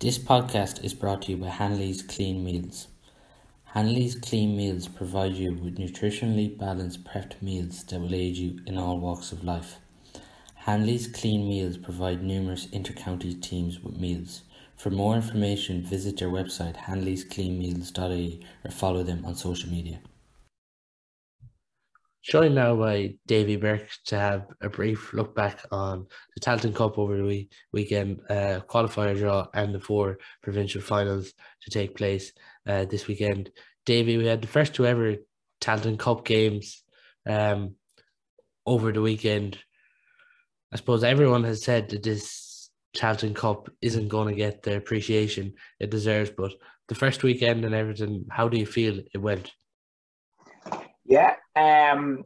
This podcast is brought to you by Hanley's Clean Meals. Hanley's Clean Meals provide you with nutritionally balanced prepped meals that will aid you in all walks of life. Hanley's Clean Meals provide numerous inter-county teams with meals. For more information, visit their website hanleyscleanmeals.ie or follow them on social media. Joined now by Davy Burke to have a brief look back on the Tailteann Cup over the week, weekend, uh, qualifier draw, and the four provincial finals to take place uh, this weekend. Davy, we had the first two ever Tailteann Cup games um, over the weekend. I suppose everyone has said that this Tailteann Cup isn't going to get the appreciation it deserves, but the first weekend and everything, how do you feel it went? Yeah, um,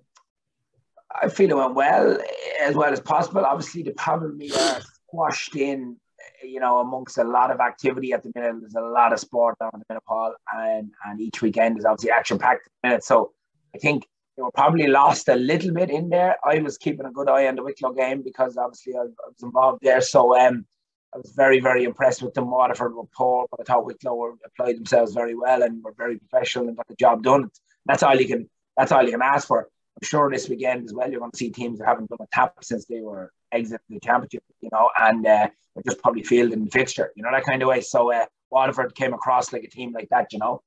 I feel it went well, as well as possible. Obviously, the probably are squashed in, you know, amongst a lot of activity at the minute. There's a lot of sport on the minute, Paul, and, and each weekend is obviously action packed the minute. So I think they were probably lost a little bit in there. I was keeping a good eye on the Wicklow game because obviously I, I was involved there. So um, I was very, very impressed with them. Waterford were poor, but I thought Wicklow were, applied themselves very well and were very professional and got the job done. That's all you can that's all you can ask for. I'm sure this weekend as well, you're going to see teams that haven't done a tap since they were exiting the championship, you know, and uh, they're just probably fielding the fixture, you know, that kind of way. So uh, Waterford came across like a team like that, you know.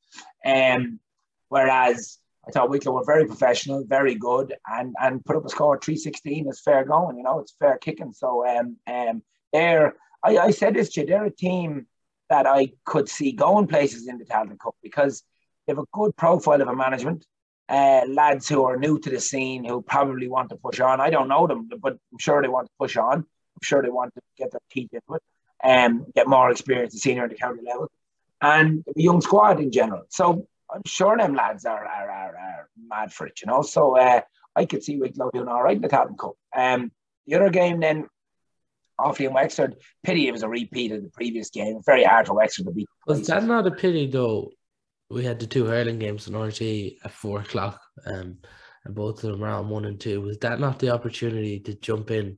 Um, whereas I thought Wicklow were very professional, very good, and and put up a score 316 is fair going, you know, it's fair kicking. So um, um, they're, I, I said this to you, they're a team that I could see going places in the Tailteann Cup because they have a good profile of a management uh, lads who are new to the scene who probably want to push on. I don't know them, but I'm sure they want to push on. I'm sure they want to get their teeth into it and um, get more experience at senior and the county level and the young squad in general. So I'm sure them lads are, are, are, are mad for it, you know. So uh, I could see Wicklow doing all right in the Tailteann Cup. Um, the other game then, Offaly and Wexford, pity it was a repeat of the previous game. Very hard for Wexford to beat. Was that not a pity though? We had the two hurling games on RT at four o'clock, um, and both of them around one and two. Was that not the opportunity to jump in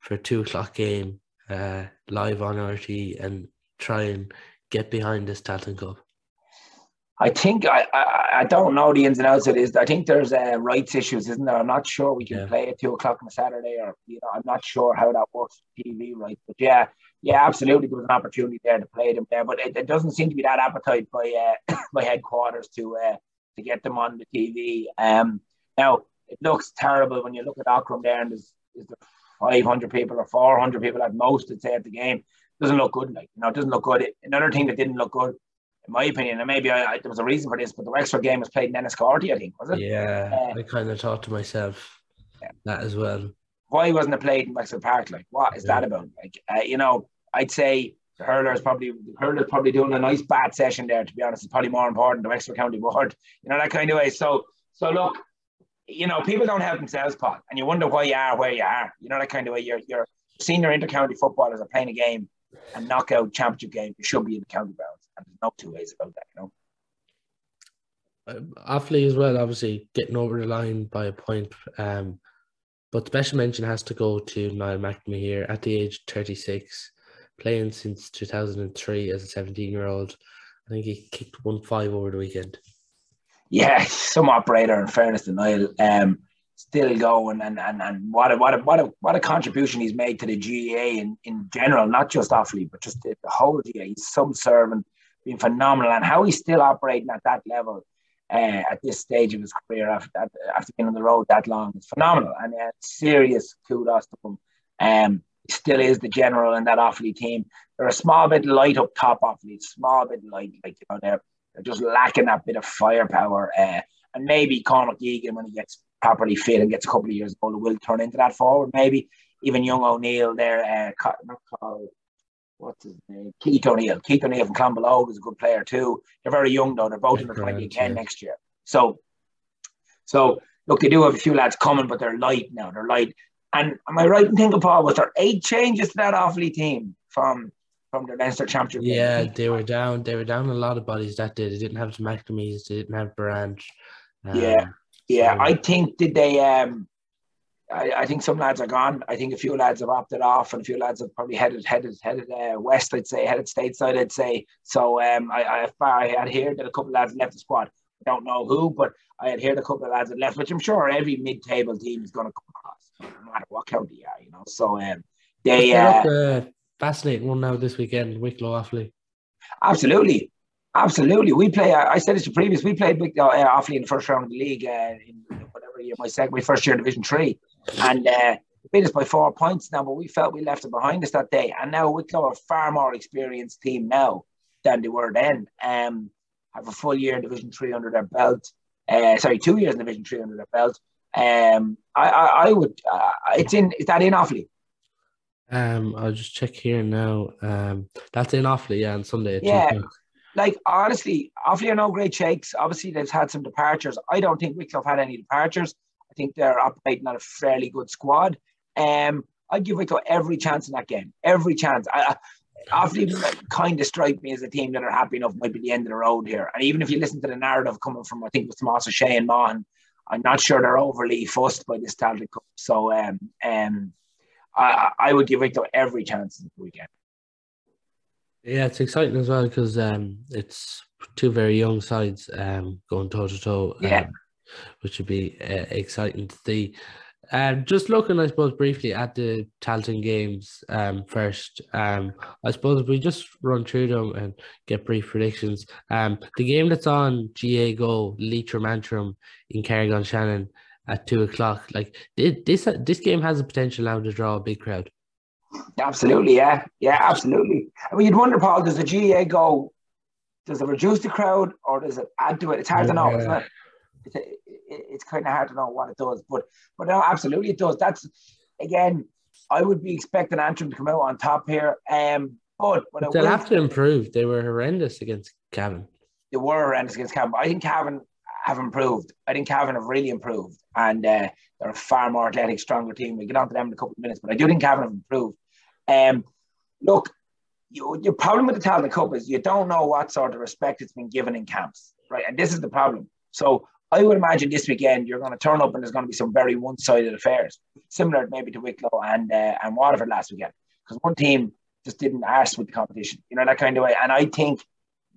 for a two o'clock game uh, live on RT and try and get behind this Tailteann Cup? I think I, I, I don't know the ins and outs of this. I think there's uh, rights issues, isn't there? I'm not sure we can yeah. play at two o'clock on a Saturday, or you know, I'm not sure how that works TV right. But yeah, yeah, absolutely, there was an opportunity there to play them there, but it, it doesn't seem to be that appetite by uh, by headquarters to uh, to get them on the TV. Um, now it looks terrible when you look at Aughrim there, and there's, there's 500 people or 400 people at most to say at the game. Doesn't look good, like you know, it doesn't look good. It, another thing that didn't look good in my opinion, and maybe I, I, there was a reason for this, but the Wexford game was played in Enniscorthy, I think, was it? Yeah, uh, I kind of thought to myself yeah. that as well. Why wasn't it played in Wexford Park? Like, what is yeah. that about? Like, uh, you know, I'd say the hurler's probably the hurler's probably doing a nice bad session there. To be honest, it's probably more important than Wexford County Board, you know, that kind of way. So, so look, you know, people don't help themselves, Paul, and you wonder why you are where you are. You know, that kind of way. You're, you're senior intercounty footballers are playing a game, a knockout championship game. You should be in the county grounds and there's no two ways about that, you know. Uh, Offaly as well, obviously getting over the line by a point. Um, but special mention has to go to Niall McNamee here at the age 36, playing since 2003 as a 17 year old. I think he kicked 1 5 over the weekend. Yeah, some operator, in fairness to Niall. Um, still going and, and, and what a what a what a what a contribution he's made to the GAA in, in general, not just Offaly, but just the, the whole GAA. He's subservient been phenomenal, and how he's still operating at that level uh, at this stage of his career after after being on the road that long is phenomenal. And uh, serious kudos to him. Um, still is the general in that Offaly team. They're a small bit light up top Offaly, small bit light, like you know they're they're just lacking that bit of firepower. Uh, and maybe Conor Egan when he gets properly fit and gets a couple of years older will turn into that forward. Maybe even young O'Neill there, uh, not called what's his name? Keith O'Neill. Keith O'Neill from Clonbullogue is a good player too. They're very young though. They're both in the 2010 next year. So, so look, they do have a few lads coming, but they're light now. They're light. And am I right in thinking, Paul, was there eight changes to that Offaly team from from the Leinster Championship? Yeah, game? they were down. They were down a lot of bodies that day. They didn't have the McNamee's. They didn't have Branch. Um, yeah, yeah. So. I think did they um I, I, think some lads are gone. I think a few lads have opted off, and a few lads have probably headed headed headed uh, west. I'd say headed stateside. I'd say so. Um, I, I I had heard that a couple of lads left the squad. I don't know who, but I had heard a couple of lads had left, which I'm sure every mid-table team is going to come across, no matter what county you are. You know, so um, they uh, uh, fascinating one now this weekend, Wicklow Offaly. Absolutely, absolutely. We play. I said it to previous. We played Wicklow uh, Offaly in the first round of the league uh, in whatever year my second, my first year in Division Three and uh, beat us by four points now, but we felt we left it behind us that day. And now Wicklow are a far more experienced team now than they were then. Um, have a full year in Division Three under their belt. Uh, sorry, two years in Division Three under their belt. Um, I, I, I would. Uh, it's in. Is that in Offaly? Um, I'll just check here now. Um, that's in Offaly, yeah, on Sunday. yeah, like honestly, Offaly are no great shakes. Obviously, they've had some departures. I don't think Wicklow have had any departures I think they're operating on a fairly good squad. Um, I'd give Wicklow every chance in that game. Every chance. I, I kind of strike me as a team that are happy enough might be the end of the road here. And even if you listen to the narrative coming from, I think it was Tomas O'Shea and Maughan, I'm not sure they're overly fussed by this Tailteann Cup. So um, um, I, I would give Wicklow every chance this weekend. Yeah, it's exciting as well because um, it's two very young sides um, going toe to toe. Yeah which would be uh, exciting to see. Um, just looking, I suppose, briefly at the Tailteann games um, first. Um, I suppose we just run through them and get brief predictions. Um, the game that's on GAA Go, Leitrim Antrim in Carrick-on-Shannon at two o'clock. Like this, this game has the potential now to draw a big crowd. Absolutely, yeah, yeah, absolutely. I mean, you'd wonder, Paul, does the GAA Go? Does it reduce the crowd or does it add to it? It's hard to know, isn't it? It's, it's kind of hard to know what it does, but but no, absolutely it does. That's again, I would be expecting Antrim to come out on top here. Um, but, but they'll have to improve. They were horrendous against Cavan. They were horrendous against Cavan. I think Cavan have improved. I think Cavan have really improved, and uh, they're a far more athletic, stronger team. We get on to them in a couple of minutes, but I do think Cavan have improved. Um, look, you, your problem with the Tailteann Cup is you don't know what sort of respect it's been given in camps, right? And this is the problem. So I would imagine this weekend you're going to turn up and there's going to be some very one-sided affairs, similar maybe to Wicklow and uh, and Waterford last weekend, because one team just didn't arse with the competition, you know that kind of way. And I think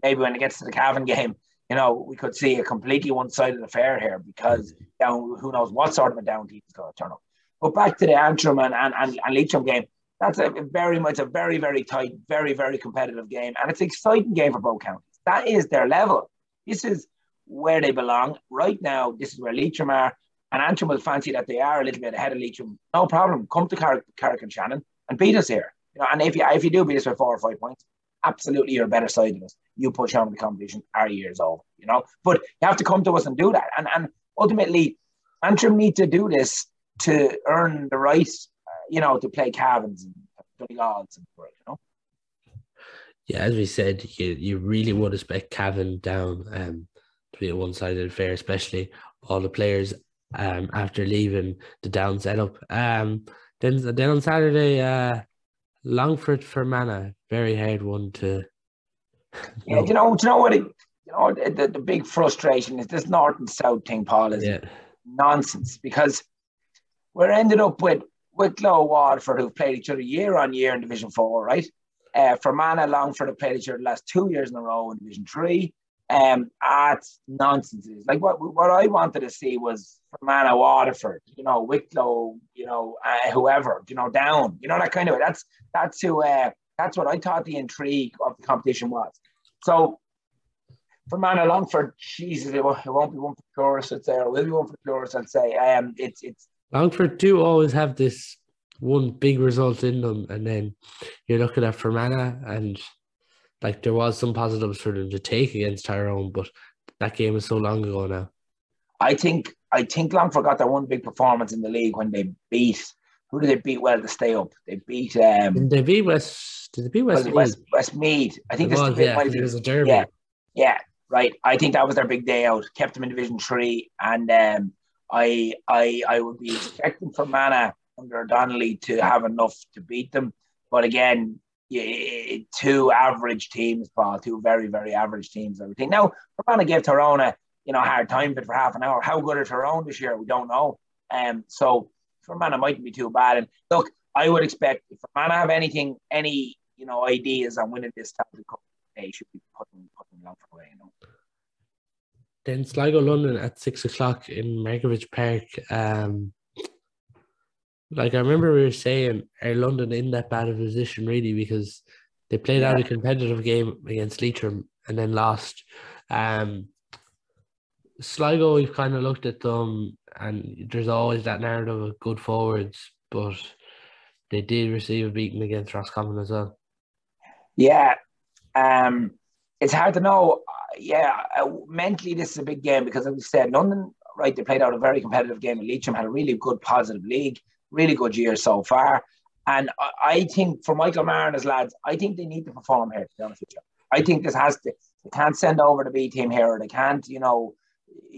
maybe when it gets to the Cavan game, you know, we could see a completely one-sided affair here because who knows what sort of a down team is going to turn up. But back to the Antrim and and, and, and Leitrim game, that's a very much a very very tight, very very competitive game, and it's an exciting game for both counties. That is their level. This is where they belong. Right now, this is where Leitrim are, and Antrim will fancy that they are a little bit ahead of Leitrim. No problem. Come to Car- Carrick and Shannon and beat us here. You know, and if you if you do beat us by four or five points, absolutely you're a better side than us. You push on the competition, our years over. You know, but you have to come to us and do that. And and ultimately, Antrim need to do this to earn the right, uh, you know, to play Cavans and Donegals and you know. Yeah, as we said, you, you really would expect Cavan down. Um, to be a one-sided affair, especially all the players um after leaving the down setup. Um, then then on Saturday, uh, Longford Fermanagh, very hard one to. Yeah, you know, do you know what? It, you know, the, the big frustration is this north and south thing, Paul, is yeah. nonsense because we're ended up with Wicklow, Waterford, who've played each other year on year in Division Four, right? Uh, Fermanagh, Longford have played each other the last two years in a row in Division Three. Um, that's nonsense. Like what what I wanted to see was Fermanagh, Waterford, you know, Wicklow, you know, uh, whoever, you know, down, you know, that kind of way. That's that's who. Uh, that's what I thought the intrigue of the competition was. So Fermanagh, Longford, Jesus, it won't, it won't be one for purists, I'd say, or will be one for purists, I'd say. Um, it's it's Longford do always have this one big result in them, and then you're looking at Fermanagh and like there was some positives for them to take against Tyrone, but that game is so long ago now. I think I think Longford got their one big performance in the league when they beat who did they beat well to stay up? They beat um did they beat West did they beat West West, Westmeath. I think it this was, yeah, it was a derby. Yeah, yeah, right. I think that was their big day out. Kept them in Division Three, and um, I I I would be expecting Fermanagh under Donnelly to have enough to beat them. But again, two average teams, Paul, two very, very average teams, everything. Now, we're going Tyrone a you know, hard time but for half an hour. How good are Tyrone this year? We don't know. Um, so Fermanagh mightn't be too bad. And look, I would expect if Fermanagh have anything, any you know ideas on winning this Tailteann Cup, they should be putting putting them away. You know. Then Sligo London at six o'clock in Markievicz Park. Um, like I remember we were saying, are London in that bad of a position really because they played yeah. out a competitive game against Leitrim and then lost. Um, Sligo, we've kind of looked at them, and there's always that narrative of good forwards, but they did receive a beating against Roscommon as well. Yeah, um, it's hard to know. Yeah, uh, mentally, this is a big game because, as we said, London, right, they played out a very competitive game. And Leitrim had a really good, positive league, really good year so far. And I, think for Michael Marner's lads, I think they need to perform here, to be honest with you. I think this has to, they can't send over the B team here, or they can't, you know,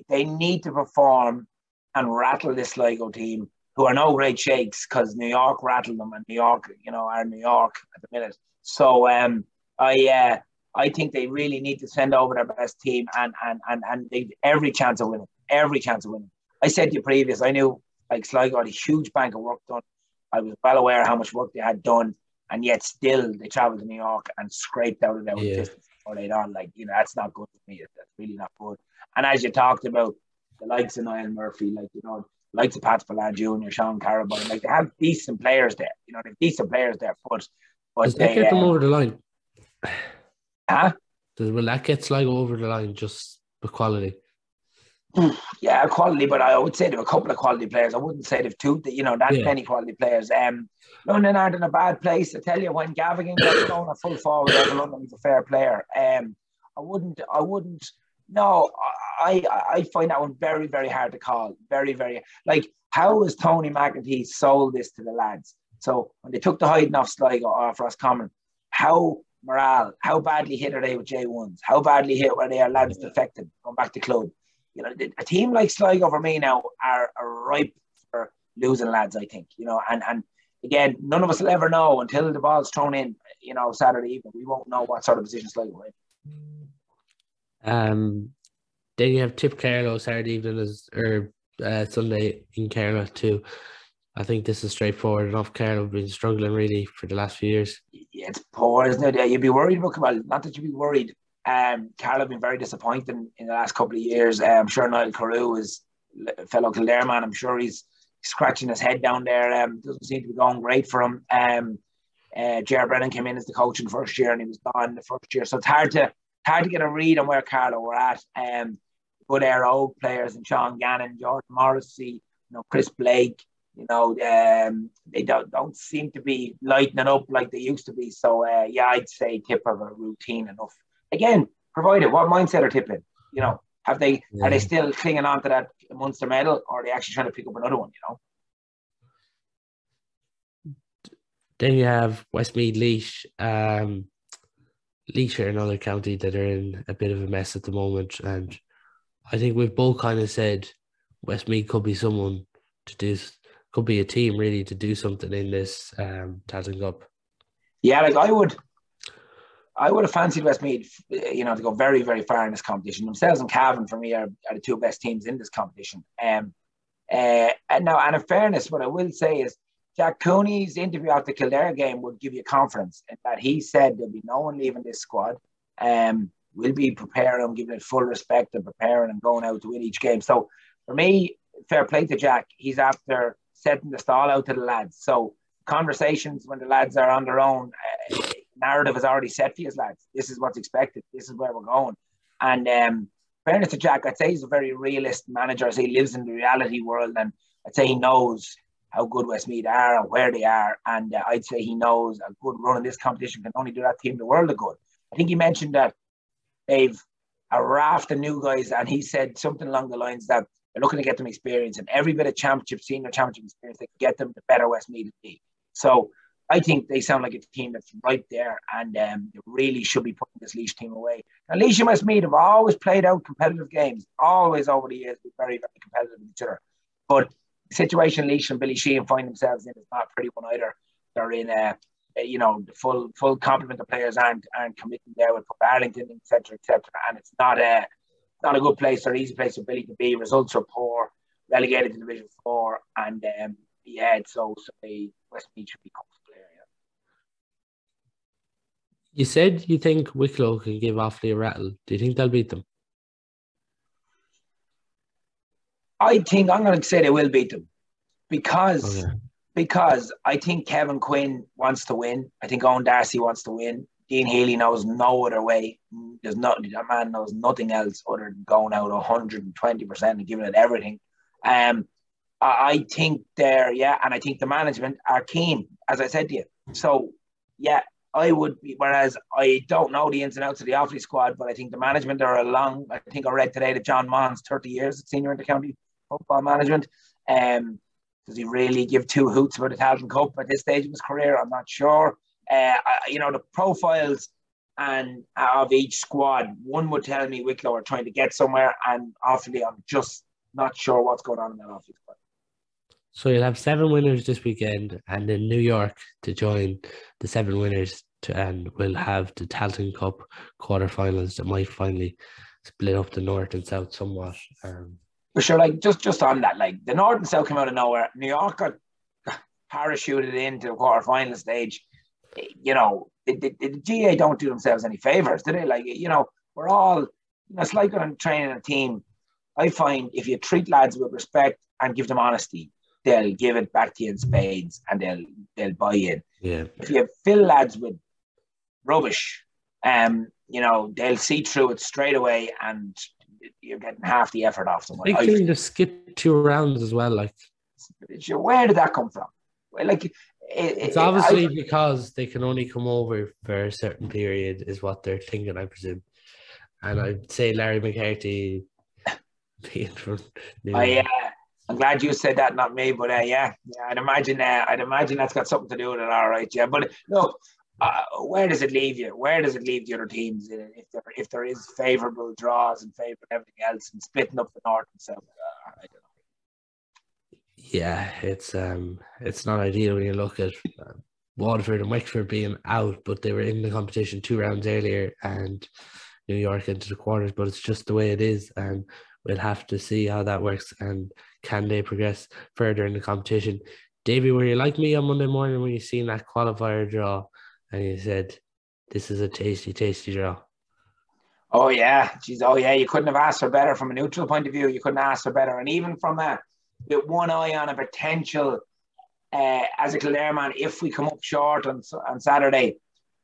they need to perform and rattle this Sligo team, who are no great shakes because New York rattled them, and New York, you know, are New York at the minute. So um, I uh, I think they really need to send over their best team, and and and and they every chance of winning, every chance of winning. I said to you previous, I knew like Sligo had a huge bank of work done. I was well aware how much work they had done, and yet still they travelled to New York and scraped out of their yeah. distance before they on. Like you know, that's not good for me. That's really not good. And as you talked about, the likes of Niall Murphy, like, you know, likes of Pat Spillane Jr., Sean Carrabine, like they have decent players there. You know, they have decent players there, but but Does that get them uh, over the line? Huh? Does will that get Sligo over the line just the quality? Yeah, quality, but I would say there are a couple of quality players. I wouldn't say they've two, you know, that yeah. many quality players. Um, London aren't in a bad place. I tell you, when Gavigan gets going a full forward over London, he's a fair player. Um, I wouldn't, I wouldn't no, I, I find that one very, very hard to call. Very, very like how has Tony McEntee sold this to the lads? So when they took the hiding off Sligo off Roscommon, how morale, how badly hit are they with J1s? How badly hit were they are lads defected, going back to club? You know, a team like Sligo for me now are, are ripe for losing lads, I think. You know, and and again, none of us will ever know until the ball's thrown in, you know, Saturday evening. We won't know what sort of position Sligo are in. Um, then you have Tip Carlow Saturday evening as or uh, Sunday in Carlow too. I think this is straightforward enough. Carlow have been struggling really for the last few years. Yeah, it's poor, isn't it? Yeah, you'd be worried about well, not that you'd be worried. Um, Carlow have been very disappointing in the last couple of years. Uh, I'm sure Niall Carew is fellow Kildare man. I'm sure he's scratching his head down there. Um, doesn't seem to be going great for him. Um, uh, Jared Brennan came in as the coach in the first year and he was gone the first year. So it's hard to hard to get a read on where Carlow were at. Um, good Air old players and Sean Gannon, George Morrissey, you know, Chris Blake. You know, um, they don't, don't seem to be lightening up like they used to be. So uh, yeah, I'd say tip of a routine enough. Again, provided what mindset are tipping? You know, have they yeah. are they still clinging on to that Munster medal, or are they actually trying to pick up another one? You know. Then you have Westmeath Laois. Um, Laois are another county that are in a bit of a mess at the moment, and I think we've both kind of said Westmeath could be someone to do, could be a team really to do something in this um, Tailteann Cup. Yeah, like I would, I would have fancied Westmeath, you know, to go very, very far in this competition. Themselves and Cavan for me are, are the two best teams in this competition. Um, uh, and now, and in fairness, what I will say is Jack Cooney's interview after the Kildare game would give you confidence in that he said there'll be no one leaving this squad. Um, we'll be preparing giving it full respect and preparing and going out to win each game. So for me, fair play to Jack. He's after setting the stall out to the lads. So conversations when the lads are on their own, narrative is already set for his lads. This is what's expected. This is where we're going. And um, fairness to Jack, I'd say he's a very realist manager. Say he lives in the reality world, and I'd say he knows how good Westmeath are and where they are. And uh, I'd say he knows a good run in this competition can only do that team the world of good. I think he mentioned that they've a raft of new guys, and he said something along the lines that they're looking to get them experience, and every bit of championship, senior championship experience, they can get them the better Westmeath be. So I think they sound like a team that's right there, and um, really should be putting this Laois team away. Now, Laois and Westmeath have always played out competitive games, always over the years, been very, very competitive with each other. But the situation Laois and Billy Sheehan find themselves in is not pretty one either. They're in a you know, the full full complement of players aren't aren't committing there with Arlington, etc., etc. And it's not a not a good place or easy place for Billy to be. Results are poor, relegated to Division Four, and um, yeah, so say Westmeath should be comfortable. You said you think Wicklow can give Offaly a rattle. Do you think they'll beat them? I think I'm going to say they will beat them because okay. because I think Kevin Quinn wants to win. I think Owen Darcy wants to win. Dean Healy knows no other way. There's not that man knows nothing else other than going out 120 percent and giving it everything. Um, I think they're yeah, and I think the management are keen, as I said to you. So yeah, I would be. Whereas I don't know the ins and outs of the Offaly squad, but I think the management are along. I think I read today that John Maughan's 30 years at senior in the county football management. Um, does he really give two hoots about the Tailteann Cup at this stage of his career? I'm not sure. Uh, you know, the profiles and of each squad, one would tell me Wicklow are trying to get somewhere, and Offaly, I'm just not sure what's going on in that Offaly squad. So you'll have seven winners this weekend, and in New York to join the seven winners, to, and we'll have the Tailteann Cup quarterfinals that might finally split up the north and south somewhat. Um, sure, like just just on that, like the north and south came out of nowhere. New York got parachuted into the quarterfinal stage you know, the, GAA don't do themselves any favors, do they? Like, you know, we're all, you know, it's like when I'm training a team. I find if you treat lads with respect and give them honesty, they'll give it back to you in spades and they'll they'll buy in. Yeah. If you fill lads with rubbish, um, you know, they'll see through it straight away and you're getting half the effort off them. They can just skip two rounds as well. Like, where did that come from? Like, it, it's obviously I, because they can only come over for a certain period, is what they're thinking, I presume. And I'd say Larry McCarthy being from. Oh, yeah. I'm glad you said that, not me. But uh, yeah, yeah, I'd imagine. Uh, I'd imagine that's got something to do with it. All right, yeah. But look, uh, where does it leave you? Where does it leave the other teams if there if there is favourable draws and favourable everything else and splitting up the north and south? I don't know yeah, it's um, it's not ideal when you look at uh, Waterford and Wexford being out, but they were in the competition two rounds earlier, and New York into the quarters. But it's just the way it is, and we'll have to see how that works and can they progress further in the competition. Davey, were you like me on Monday morning when you seen that qualifier draw, and you said, "This is a tasty, tasty draw." Oh yeah, geez, oh yeah, you couldn't have asked for better from a neutral point of view. You couldn't ask for better, and even from a with one eye on a potential uh, as a Kildare man, if we come up short on, on Saturday,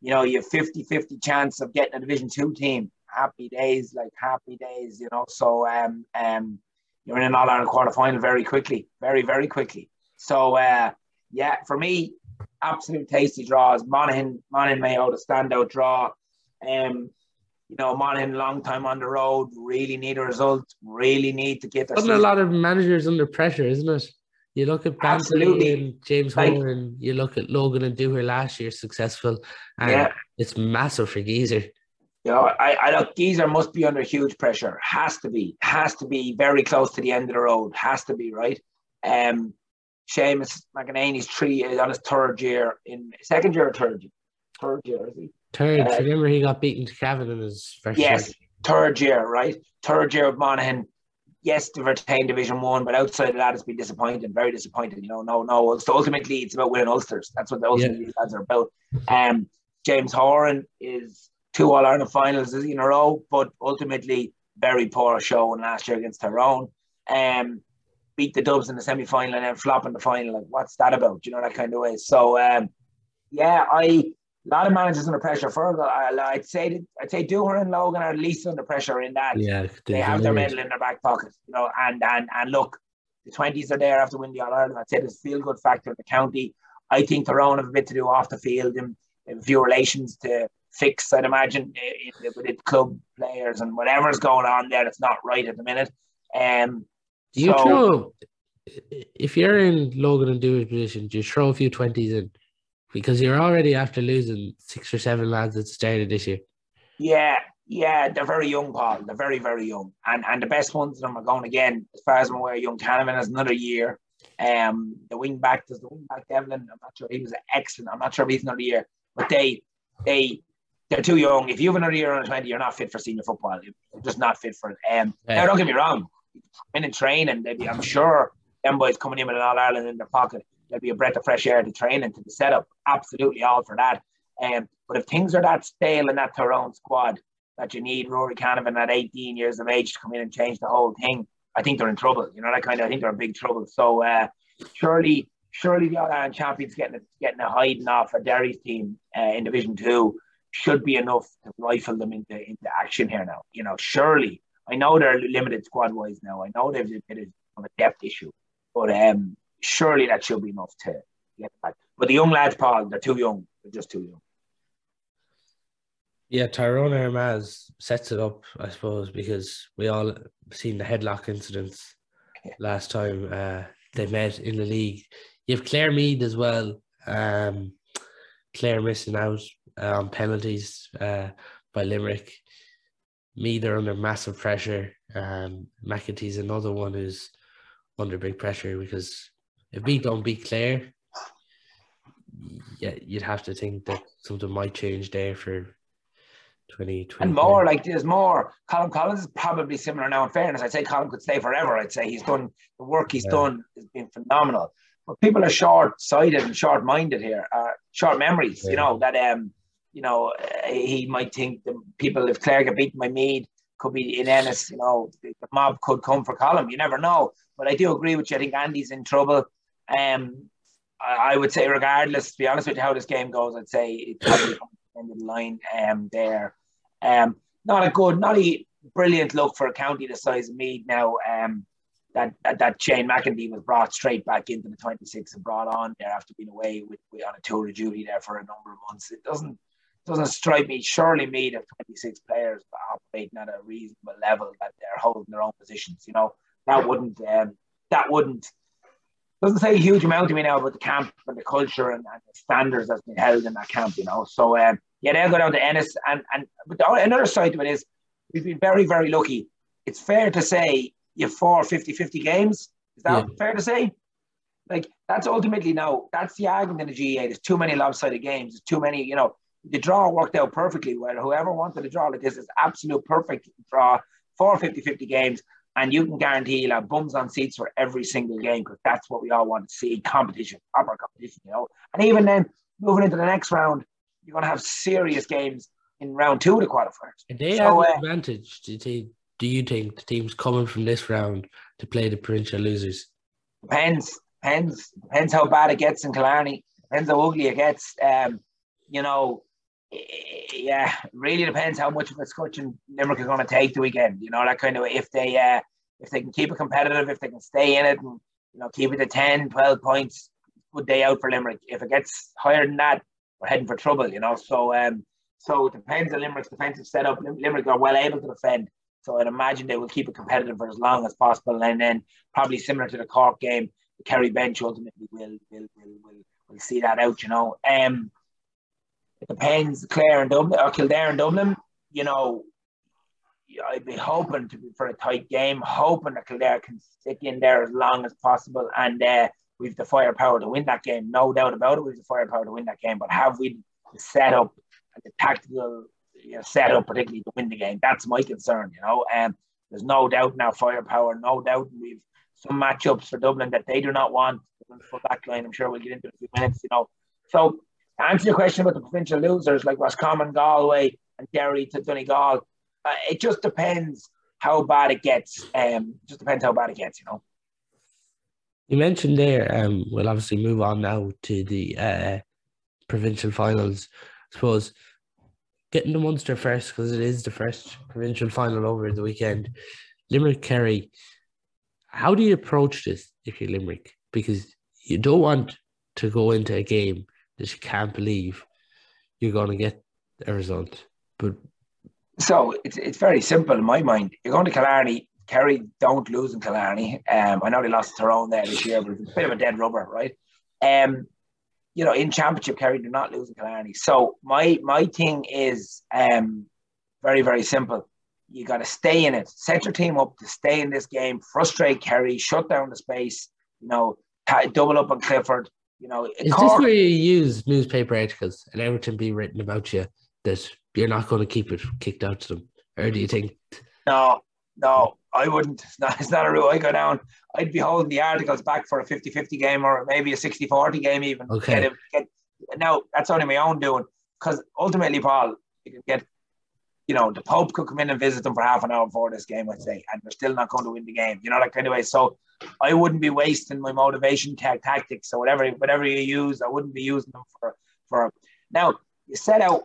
you know, you have 50 50 chance of getting a Division Two team. Happy days, like happy days, you know. So, um, um, you're in an All Ireland quarter final very quickly, very, very quickly. So, uh, yeah, for me, absolute tasty draws. Monaghan, Monaghan Mayo, the standout draw. Um, you know, Monaghan long time on the road, really need a result, really need to get. Putting a lot of managers under pressure, isn't it? You look at Absolutely. and James like, Horan, you look at Logan and Dooher last year, successful, and yeah. it's massive for Geezer. You know, I, I look, Geezer must be under huge pressure. Has to be, has to be very close to the end of the road. Has to be right. Um, Seamus McEnaney's three on his third year in second year or third year, third year is he? Third. Uh, remember he got beaten to Cavan in his first yes, year. third year, right? Third year of Monaghan. Yes, to retain Division One, but outside of that, it's been disappointing, very disappointing. You know, no, no. So ultimately, it's about winning Ulsters. That's what the ultimately yeah. lads are about. Um, James Horan is two All Ireland finals in a row, but ultimately very poor show in last year against Tyrone. Um, beat the Dubs in the semi final and then flop in the final. Like, what's that about? You know that kind of way. So, um, yeah, I a lot of managers under pressure. Further, I'd say I'd say Dooher and Logan are at least under pressure in that yeah, they have their medal in their back pocket. You know, and and and look, the twenties are there after winning the All Ireland. I'd say there's feel good factor in the county. I think own have a bit to do off the field and a few relations to fix. I'd imagine with the club players and whatever's going on there that's not right at the minute. Um, do you so, throw if you're in Logan and Dooher's position? Do you throw a few twenties in? because you're already after losing six or seven lads at the start of this year. Yeah, yeah, they're very young, Paul. They're very, very young, and and the best ones of them are going again. As far as I'm aware, young Canavan has another year. Um, the wing back does the wing back Devlin. I'm not sure he was excellent. I'm not sure if he's another year, but they they they're too young. If you have another year under 20, you're not fit for senior football. You're just not fit for it. Um, yeah. Now, don't get me wrong. In and training, I'm sure them boys coming in with an All Ireland in their pocket there'll be a breath of fresh air to training to the setup. Absolutely all for that. Um, but if things are that stale in that Tyrone squad that you need Rory Canavan at 18 years of age to come in and change the whole thing, I think they're in trouble. You know, that kind of I think they're in big trouble. So uh, surely, surely the All Ireland champions getting a, getting a hiding off a Derry's team uh, in Division Two should be enough to rifle them into into action here now. You know, surely I know they're limited squad wise now. I know they've a bit of a depth issue, but um, surely that should be enough to get back. But the young lads, Paul, they're too young. They're just too young. Yeah, Tyrone Armagh sets it up, I suppose, because we all seen the headlock incidents yeah. last time uh, they met in the league. You have Clare Meath as well. Um, Clare missing out on penalties uh, by Limerick. Me, they're under massive pressure. Um, McEntee's another one who's under big pressure because if we don't beat Clare, yeah, you'd have to think that something might change there for 2020. And more, like there's more. Colm Collins is probably similar now. In fairness, I'd say Colin could stay forever. I'd say he's done the work he's yeah. done has been phenomenal. But people are short sighted and short minded here, uh, short memories, yeah. you know, that, um, you know, uh, he might think the people, if Clare get beaten by Meath, could be in Ennis, you know, the, the mob could come for Colin. You never know. But I do agree with you. I think Andy's in trouble. Um, I, I would say, regardless, to be honest with you, how this game goes, I'd say it probably of the line um, there. Um, not a good, not a brilliant look for a county the size of Meath now. Um, that, that, that Shane McEntee was brought straight back into the 26 and brought on there after being away with, with on a tour of duty there for a number of months. It doesn't doesn't strike me. Surely Meath have 26 players operating at a reasonable level that they're holding their own positions. You know that wouldn't um, that wouldn't doesn't say a huge amount to me now about the camp and the culture and, and the standards that's been held in that camp, you know. So um, yeah, they'll go down to Ennis, and and but the, another side to it is we've been very very lucky. It's fair to say you four 50-50 games. Is that yeah. fair to say? Like that's ultimately now that's the argument in the GAA. There's too many lopsided games. There's too many. You know, the draw worked out perfectly. Where whoever wanted a draw like this is absolute perfect draw. for 50-50 games and you can guarantee you'll have bums on seats for every single game because that's what we all want to see competition, proper competition, you know. And even then, moving into the next round, you're going to have serious games in round two of the qualifiers. And they so, have an uh, advantage. Do you, do you think the teams coming from this round to play the provincial losers? Depends. Depends. Depends how bad it gets in Killarney. Depends how ugly it gets. Um, you know, yeah, really depends how much of a scutcheon Limerick is going to take the weekend. You know, that kind of if they uh, if they can keep it competitive, if they can stay in it and you know keep it to 10, 12 points, good day out for Limerick. If it gets higher than that, we're heading for trouble. You know, so um, so it depends on Limerick's defensive setup. Limerick are well able to defend, so I'd imagine they will keep it competitive for as long as possible, and then probably similar to the Cork game, the Kerry bench ultimately will will will will, will see that out. You know, um it depends. Clare and Dublin or Kildare and Dublin, you know, I'd be hoping to be for a tight game, hoping that Kildare can stick in there as long as possible, and uh, we've the firepower to win that game, no doubt about it. We've the firepower to win that game, but have we the setup and the tactical you know, setup, particularly to win the game? That's my concern. You know, and um, there's no doubt our firepower, no doubt we've some matchups for Dublin that they do not want. For back line, I'm sure we'll get into in a few minutes. You know, so to answer your question about the provincial losers like Roscommon, Galway, and Derry to Donegal, uh, it just depends how bad it gets. Um, just depends how bad it gets, you know. You mentioned there, um, we'll obviously move on now to the uh, provincial finals. I suppose getting the Munster first because it is the first provincial final over the weekend. Limerick Kerry, how do you approach this if you're Limerick? Because you don't want to go into a game that you can't believe you're going to get a result. But so it's it's very simple in my mind. You're going to Killarney. Kerry don't lose in Killarney. Um, I know they lost own there this year, but it's a bit of a dead rubber, right? Um, you know, in championship, Kerry do not lose in Killarney. So my my thing is um very very simple. You got to stay in it. Set your team up to stay in this game. Frustrate Kerry. Shut down the space. You know, double up on Clifford. You know, is Cork, this where you use newspaper articles and everything be written about you that you're not going to keep it kicked out to them, or do you think? No, no. I wouldn't. It's not, it's not a rule. I go down. I'd be holding the articles back for a 50-50 game or maybe a 60-40 game even. Okay. Get, get, now that's only my own doing because ultimately, Paul, you can get. You know, the Pope could come in and visit them for half an hour before this game, I'd say, and they're still not going to win the game. You know, that kind of way. So I wouldn't be wasting my motivation tag tactics or whatever whatever you use. I wouldn't be using them for for. Now you set out,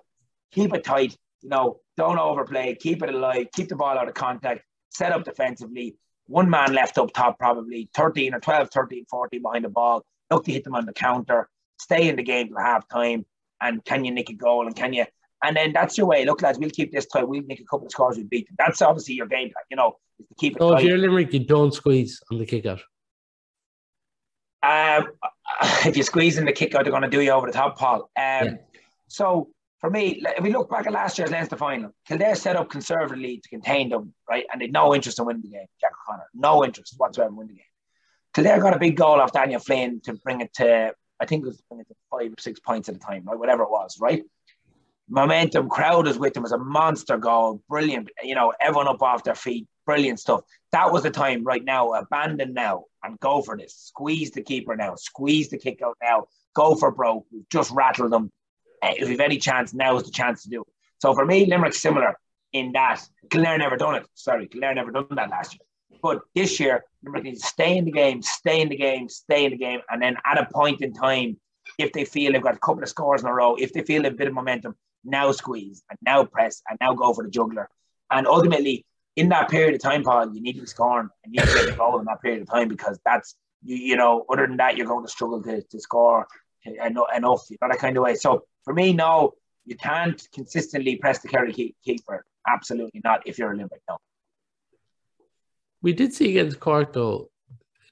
keep it tight. You know, don't overplay. Keep it alive. Keep the ball out of contact. Set up defensively. One man left up top, probably 13 or 12, 13, 14 behind the ball. Look to hit them on the counter. Stay in the game till half time. And can you nick a goal? And can you? And then that's your way. Look, lads, we'll keep this tight. We'll make a couple of scores. We'll beat them. That's obviously your game plan. You know, is to keep it So tight. if you're Limerick, you don't squeeze on the kick out. Um, if you squeeze in the kick out, they're going to do you over the top, Paul. Um, Yeah. So for me, if we look back at last year's Leinster final, Kildare set up conservatively to contain them, right? And they had no interest in winning the game, Jack O'Connor. No interest whatsoever in winning the game. Kildare got a big goal off Daniel Flynn to bring it to, I think it was bring it to five or six points at a time, right? Whatever it was, right? Momentum, crowd is with them. It was a monster goal. Brilliant. You know, everyone up off their feet. Brilliant stuff. That was the time right now. Abandon now and go for this. Squeeze the keeper now. Squeeze the kick out now. Go for broke. Just rattle them. Eh, If you've any chance, now is the chance to do it. So for me, Limerick's similar in that Kildare never done it. Sorry, Kildare never done that last year. But this year, Limerick needs to stay in the game, stay in the game, stay in the game, and then at a point in time, if they feel they've got a couple of scores in a row, if they feel a bit of momentum, now squeeze and now press and now go for the juggler. And ultimately, in that period of time, Paul, you need to be scoring and you need to get goal in that period of time because that's you, you know, other than that, you're going to struggle to, to score eno- enough, you know, that kind of way. So for me, no, you can't consistently press the Kerry keep- keeper. Absolutely not if you're a Limerick, no. We did see against Cork though.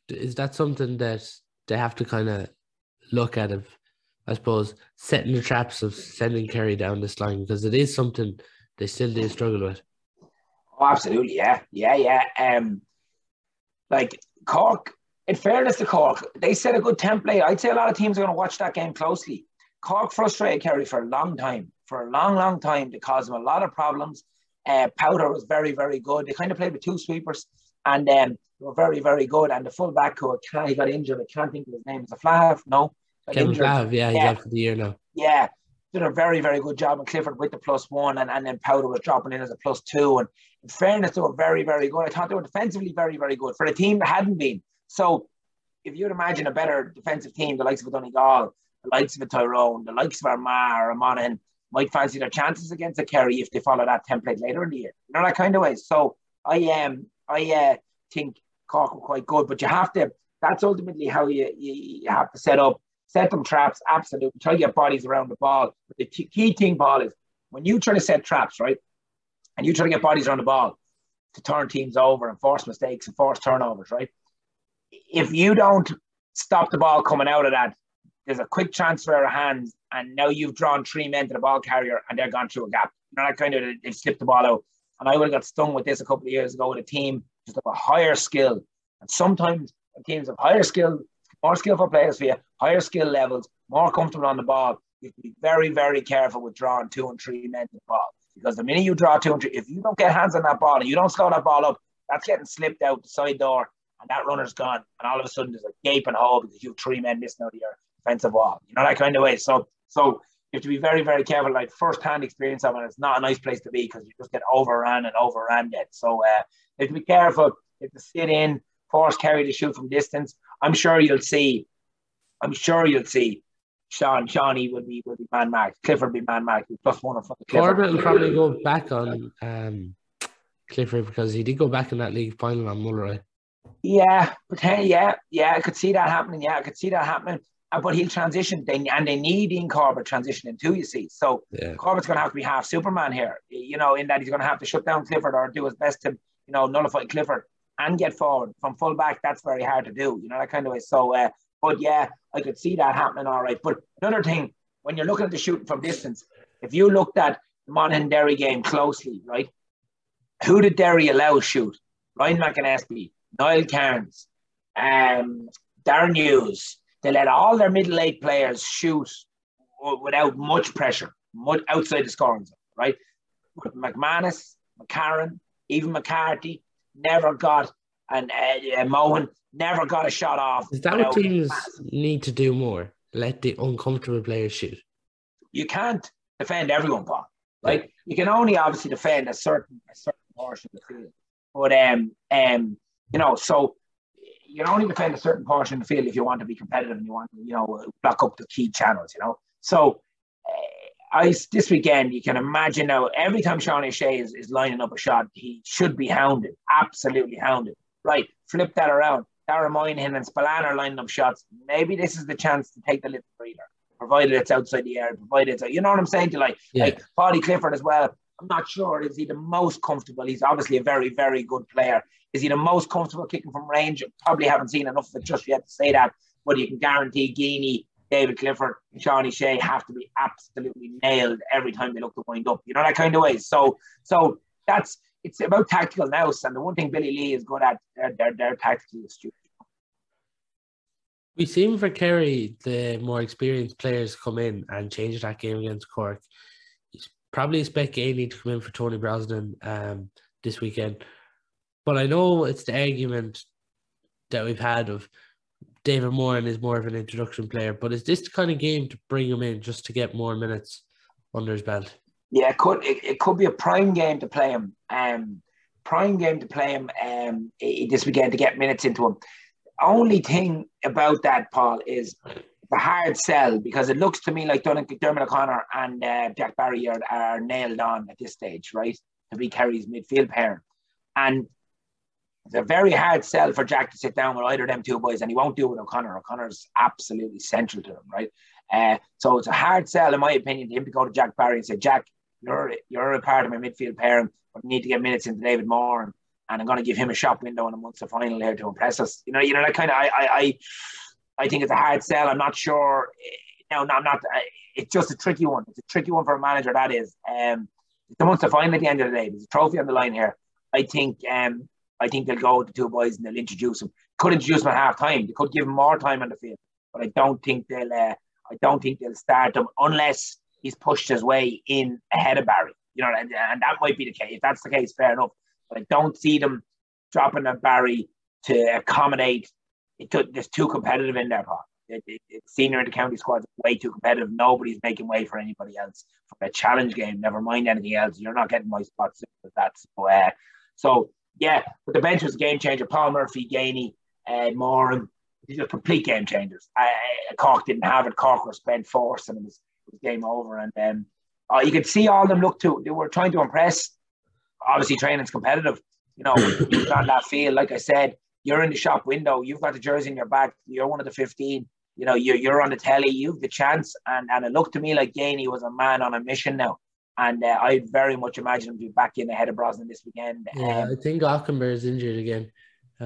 Is that something that they have to kind of look at of, I suppose, setting the traps of sending Kerry down this line because it is something they still do struggle with. Oh, absolutely, yeah, yeah, yeah. Um, like Cork, in fairness to Cork, they set a good template. I'd say a lot of teams are going to watch that game closely. Cork frustrated Kerry for a long time, for a long, long time. They caused them a lot of problems. Uh, Powder was very, very good. They kind of played with two sweepers, and um, they were very, very good. And the full back who can't, he got injured. I can't think of his name. Is it Flav? No, Kevin. Flav, yeah, he's Yeah. out for the year now. Yeah, did a very, very good job. And Clifford with the plus one, and, and then Powder was dropping in as a plus two. And in fairness, they were very, very good. I thought they were defensively very, very good for a team that hadn't been. So if you'd imagine a better defensive team, the likes of a Donegal, the likes of a Tyrone, the likes of Armagh or Monaghan, might fancy their chances against a Kerry if they follow that template later in the year. You know that kind of way. So I um I uh, think Cork were quite good, but you have to. That's ultimately how you you, you have to set up, set them traps. Absolutely, try to get bodies around the ball. But the key, thing, Paul, is when you try to set traps, right, and you try to get bodies around the ball to turn teams over and force mistakes and force turnovers, right. If you don't stop the ball coming out of that, there's a quick transfer of hands, and now you've drawn three men to the ball carrier, and they're gone through a gap. You know, that kind of they've slipped the ball out. And I would have got stung with this a couple of years ago with a team just of a higher skill. And sometimes teams of higher skill, more skillful players for you, higher skill levels, more comfortable on the ball. You have to be very, very careful with drawing two and three men to the ball. Because the minute you draw two and three, if you don't get hands on that ball and you don't slow that ball up, that's getting slipped out the side door and that runner's gone. And all of a sudden there's a gaping hole because you have three men missing out of your defensive wall. You know, that kind of way. So so you have to be very, very careful. Like first hand experience of it, it's not a nice place to be because you just get overrun and overrun it. So uh, you have to be careful. You have to sit in, force Kerry to shoot from distance. I'm sure you'll see. I'm sure you'll see. Sean, Seanie will be will be man marked. Clifford will be man marked. Plus one of Clifford. Corbett will probably go back on um, Clifford because he did go back in that league final on Mulleray. Yeah, but hey, yeah, yeah, I could see that happening. Yeah, I could see that happening. Uh, but he'll transition, they, and they need Ian Corbett transitioning too. You see, so Yeah. Corbett's going to have to be half Superman here. You know, in that he's going to have to shut down Clifford or do his best to, you know, nullify Clifford and get forward from full back. That's very hard to do. You know that kind of way. So, uh, but yeah, I could see that happening. All right. But another thing, when you're looking at the shooting from distance, if you looked at the Monaghan Derry game closely, right? Who did Derry allow shoot? Ryan McAnespie, Niall Kearns, um, Darren Hughes. They let all their middle eight players shoot without much pressure, much outside the scoring zone, right? But McManus, McCarron, even McCarthy, never got, and uh, Mohan never got a shot off. Is that what teams need to do more? Let the uncomfortable players shoot. You can't defend everyone, Paul. Like yeah. you can only obviously defend a certain a certain portion of the field. But um um you know so you can only defend a certain portion of the field if you want to be competitive and you want to you know block up the key channels. You know so. Uh, I this weekend you can imagine now every time Sean O'Shea is, is lining up a shot, he should be hounded, absolutely hounded. Right, flip that around. Dara Moynihan and Spillane are lining up shots. Maybe this is the chance to take the little breather, provided it's outside the area, provided it's, you know what I'm saying? To like, yeah. like Paudie Clifford as well. I'm not sure. Is he the most comfortable? He's obviously a very, very good player. Is he the most comfortable kicking from range? Probably haven't seen enough of it just yet to say that. But you can guarantee Geaney, David Clifford, Sean O'Shea have to be absolutely nailed every time they look to wind up. You know that kind of way. So, so that's it's about tactical nous, and the one thing Billy Lee is good at, they're, they're, they're tactically astute. We seen for Kerry the more experienced players come in and change that game against Cork. You probably expect Geaney to come in for Tony Brosnan um, this weekend. But I know it's the argument that we've had of David Moran is more of an introduction player, but is this the kind of game to bring him in just to get more minutes under his belt? Yeah, it could it, it could be a prime game to play him. Um, prime game to play him um, this weekend to get minutes into him. Only thing about that, Paul, is the hard sell because it looks to me like Diarmuid O'Connor and uh, Jack Barry are, are nailed on at this stage, right? To be Kerry's midfield pair. And it's a very hard sell for Jack to sit down with either of them two boys, and he won't do it with O'Connor. O'Connor's absolutely central to him, right? Uh, so it's a hard sell, in my opinion, to him to go to Jack Barry and say, Jack, you're you're a part of my midfield pairing, but need to get minutes into David Moore, and, and I'm going to give him a shop window in a Munster final here to impress us. You know, you know that kind of I I I, I think it's a hard sell. I'm not sure. No, no, I'm not. It's just a tricky one. It's a tricky one for a manager. That is. Um, the Munster final at the end of the day. There's a trophy on the line here. I think. Um, I think they'll go with the two boys and they'll introduce him. Could introduce him at half time. They could give him more time on the field, but I don't think they'll. Uh, I don't think they'll start him unless he's pushed his way in ahead of Barry. You know, and, and that might be the case. If that's the case, fair enough. But I don't see them dropping a Barry to accommodate. It took, there's too competitive in there, Paul. It, it, it, senior in the county squad is way too competitive. Nobody's making way for anybody else for a challenge game. Never mind anything else. You're not getting my spots with that. So, uh, so yeah, but the bench was a game changer. Paul Murphy, Geaney, uh, Moran, these are complete game changers. Uh, Cork didn't have it. Cork was spent force and it was game over. And um, uh, you could see all them look to, they were trying to impress. Obviously, training's competitive. You know, you're on that field, like I said, you're in the shop window, you've got the jersey in your back, you're one of the 15, you know, you're, you're on the telly, you've the chance. And, and it looked to me like Geaney was a man on a mission now. And uh, I very much imagine him to be back in ahead of Brosnan this weekend. Yeah, um, I think Okunbor is injured again.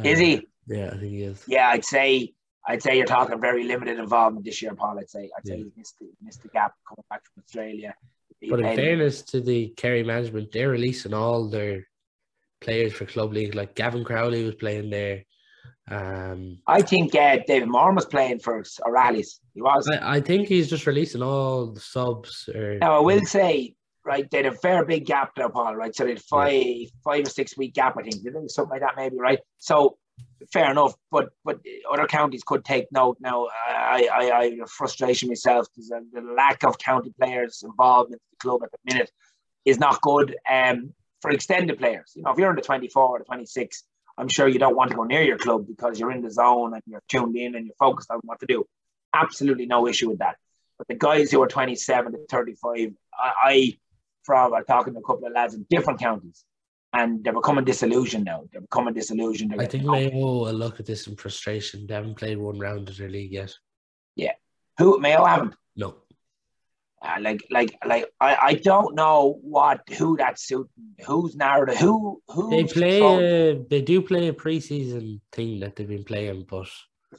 is he? Yeah, I think he is. Yeah, I'd say I'd say you're talking very limited involvement this year, Paul. I'd say I'd say yeah. he's missed the, missed the gap coming back from Australia. But in fairness to the Kerry management, they're releasing all their players for club league. Like Gavin Crowley was playing there. Um, I think uh, David Moore was playing for O'Rahilly's. He was. I, I, think he's just releasing all the subs. Or, now I will say, right, they had a fair big gap there, Paul. Right, so they had five, yeah. five or six week gap. I think, something like that, maybe. Right, so fair enough, but but other counties could take note. Now, I I, I frustration myself because the lack of county players involved in the club at the minute is not good. Um, for extended players, you know, if you're in the 24 or the 26, I'm sure you don't want to go near your club because you're in the zone and you're tuned in and you're focused on what to do. Absolutely no issue with that. But the guys who are 27 to 35, I, I from I'm talking to a couple of lads in different counties and they're becoming disillusioned now. They're becoming disillusioned. They're I think Mayo will look at this in frustration. They haven't played one round of their league yet. Yeah, who Mayo haven't? No. Uh, like, like, like, I, I don't know what who that suit, Who's narrative? Who, who? They play. Uh, they do play a preseason thing that they've been playing, but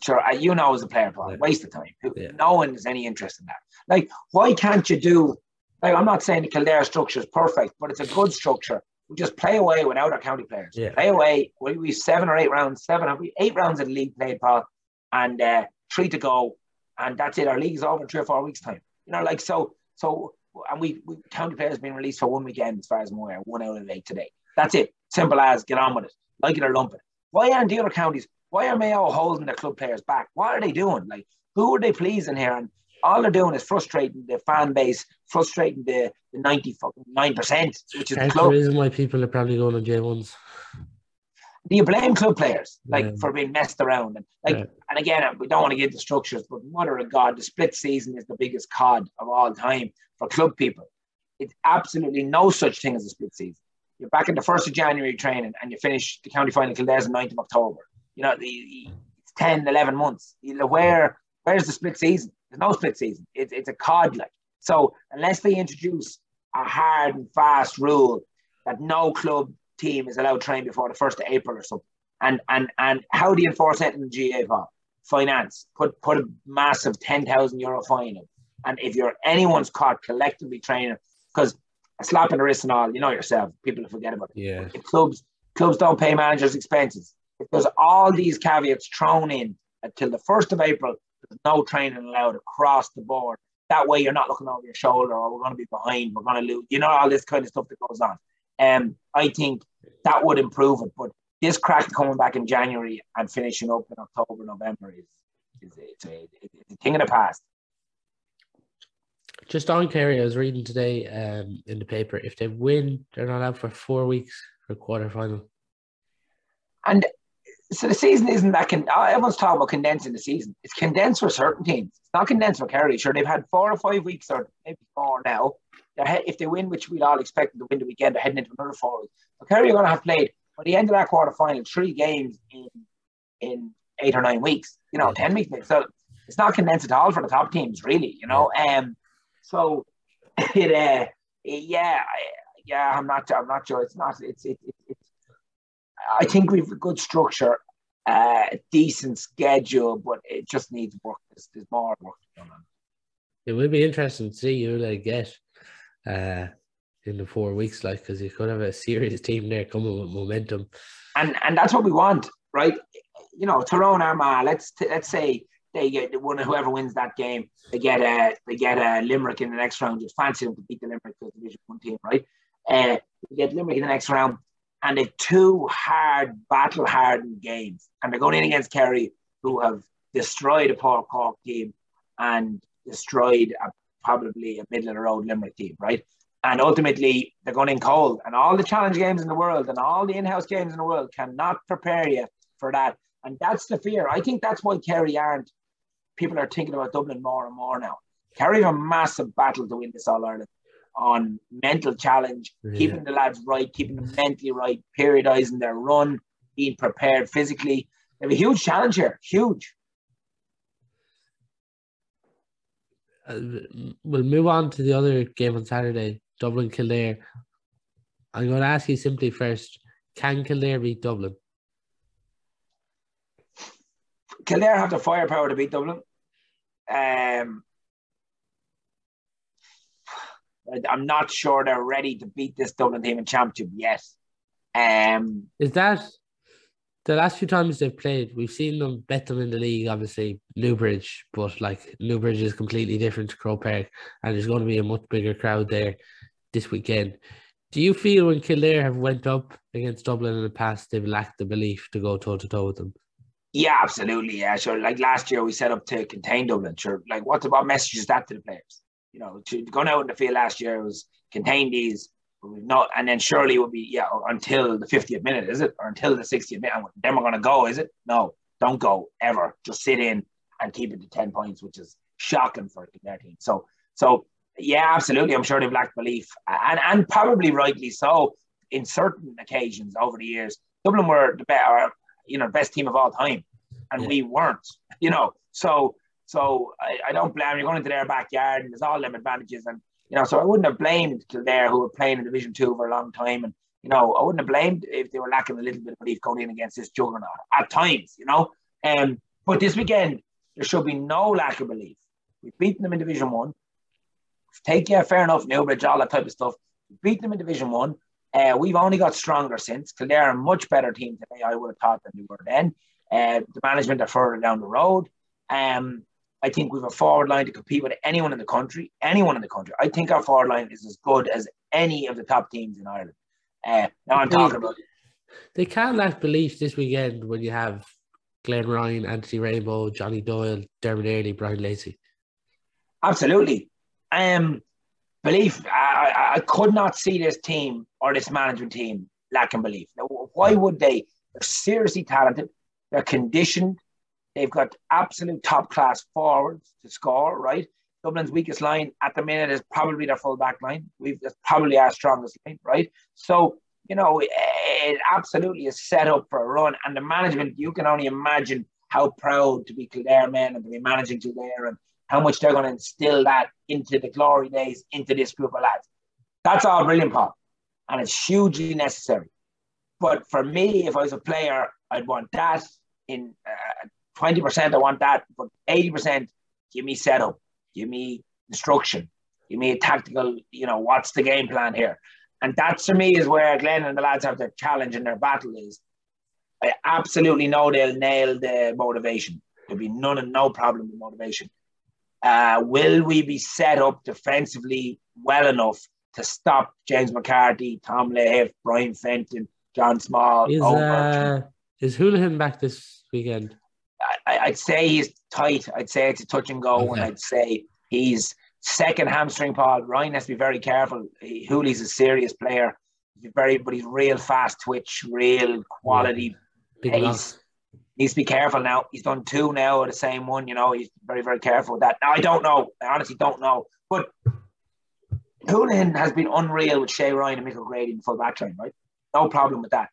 sure, uh, you know, as a player, Paul, yeah. waste of time. No one has any interest in that. Like, why can't you do? Like, I'm not saying the Kildare structure is perfect, but it's a good structure we just play away without our county players. Yeah. Play away. We we seven or eight rounds, seven have we eight rounds in the league played, Paul, and uh, three to go, and that's it. Our league's over in three or four weeks' time. You know, like so, so, and we, we county players been released for one weekend, as far as I'm aware, one out of eight today. That's it. Simple as get on with it. like it or lump it. Why aren't the other counties? Why are Mayo holding their club players back? What are they doing? Like, who are they pleasing here? And all they're doing is frustrating the fan base, frustrating the, the 99 percent, which is That's the club. the reason why people are probably going on J1s. Do you blame club players like Yeah. for being messed around? And like, Yeah. and again, we don't want to get the structures, but mother of God, the split season is the biggest cod of all time for club people. It's absolutely no such thing as a split season. You're back in the first of January training, and you finish the county final Kildare's the 9th of October. You know, the, it's 10, 11 months. You know, where where's the split season? There's no split season. It's it's a cod like. So unless they introduce a hard and fast rule that no club team is allowed to train before the first of April or something, and and and how do you enforce that in the GAA? Finance put put a massive ten thousand euro fine in, and if you're anyone's caught collectively training, because a slap in the wrist and all, you know yourself, people forget about it. Yeah. If clubs clubs don't pay managers' expenses, if there's all these caveats thrown in until the first of April, there's no training allowed across the board. That way, you're not looking over your shoulder, or we're going to be behind, we're going to lose. You know all this kind of stuff that goes on. Um, I think that would improve it. But this crack coming back in January and finishing up in October, November is, is it's, a, it's a thing of the past. Just on Kerry, I was reading today um, in the paper. If they win, they're not out for four weeks for quarter final. And so the season isn't that. Con- oh, everyone's talking about condensing the season. It's condensed for certain teams. It's not condensed for Kerry. Sure, they've had four or five weeks, or maybe four now. He- if they win, which we'd all expect them to win the weekend, they're heading into another four weeks. So Kerry are going to have played by the end of that quarter final three games in in eight or nine weeks. You know, ten weeks. So it's not condensed at all for the top teams, really. You know, um, so it, uh, yeah, I- yeah. I'm not. I'm not sure. It's not. It's it, it, it's. I think we've a good structure, uh, decent schedule, but it just needs work. There's, there's more work to be done on. It will be interesting to see who they get uh, in the four weeks, like because you could have a serious team there coming with momentum. and and that's what we want, right? You know, Tyrone Armagh. Let's t- let's say they get one whoever wins that game, they get a they get a Limerick in the next round. Just fancy them to beat the Limerick because Division One team, right? Uh, they get Limerick in the next round, and they've two hard battle hardened games, and they're going in against Kerry, who have destroyed a poor Cork team and destroyed a, probably a middle of the road Limerick team, right? And ultimately, they're going in cold. And all the challenge games in the world and all the in house games in the world cannot prepare you for that. And that's the fear. I think that's why Kerry aren't. People are thinking about Dublin more and more now. Kerry have a massive battle to win this All Ireland on mental challenge, Yeah. keeping the lads right, keeping them mentally right, periodizing their run, being prepared physically. They have a huge challenge here. Huge. Uh, we'll move on to the other game on Saturday, Dublin Kildare. I'm going to ask you simply first: Can Kildare beat Dublin? Kildare have the firepower to beat Dublin. Um, I'm not sure they're ready to beat this Dublin team in championship yet. Um, Is that the last few times they've played? We've seen them bet them in the league, obviously Newbridge, but like Newbridge is completely different to Croke Park, and there's going to be a much bigger crowd there this weekend. Do you feel when Kildare have went up against Dublin in the past, they've lacked the belief to go toe to toe with them? yeah, absolutely. Yeah, sure. Like last year, we set up to contain Dublin. Sure. Like, what about messages that to the players? You know, to going out in the field last year was contain these. Not, and then surely it would be yeah until the 50th minute, is it, or until the 60th minute? And then we're going to go, is it? No, don't go ever. Just sit in and keep it to 10 points, which is shocking for their team. So, so yeah, absolutely. I'm sure they've lacked belief, and and probably rightly so. In certain occasions over the years, Dublin were the better, uh, you know, best team of all time, and Yeah. we weren't. You know, so so I, I don't blame. You're going into their backyard, and there's all them advantages, and you know, so I wouldn't have blamed Kildare, who were playing in Division Two for a long time, and you know, I wouldn't have blamed if they were lacking a little bit of belief going in against this juggernaut at times. You know, um, but this weekend there should be no lack of belief. We've beaten them in Division One. Take yeah, fair enough, Newbridge, all that type of stuff. We've beaten them in Division One. Uh, we've only got stronger since. Kildare are a much better team today, I would have thought, than they were then. Uh, the management are further down the road. Um, I think we've a forward line to compete with anyone in the country. Anyone in the country. I think our forward line is as good as any of the top teams in Ireland. Uh, now I'm talking about They can't lack belief this weekend when you have Glenn Ryan, Anthony Rainbow, Johnny Doyle, Dermot Earley, Brian Lacey. Absolutely. Um, belief. I, I could not see this team or this management team lacking belief. Now, why would they? They're seriously talented. They're conditioned. They've got absolute top class forwards to score. Right. Dublin's weakest line at the minute is probably their full back line. We've that's probably our strongest line. Right. So you know, it absolutely is set up for a run. And the management, you can only imagine how proud to be Kildare men and to be managing Kildare and how much they're going to instill that into the glory days, into this group of lads. That's all brilliant, Paul. And it's hugely necessary. But for me, if I was a player, I'd want that in uh, 20%, I want that. But 80%, give me setup, give me instruction, give me a tactical, you know, what's the game plan here? And that to me is where Glenn and the lads have their challenge and their battle is. I absolutely know they'll nail the motivation. There'll be none and no problem with motivation. Uh, will we be set up defensively well enough to stop James McCarthy, Tom Lahiff, Brian Fenton, John Small? Is, uh, is Houlihan back this weekend? I, would say he's tight. I'd say it's a touch and go, okay. and I'd say he's Second hamstring, Paul. Ryan has to be very careful. He, Hooley's a serious player. He's very, but he's real fast twitch, real quality yeah. pace. Needs to be careful now. He's done two now of the same one. You know, he's very, very careful with that. Now I don't know. I honestly don't know. But Houlihan has been unreal with Shea Ryan and Mick O'Grady in the full back line, right? No problem with that.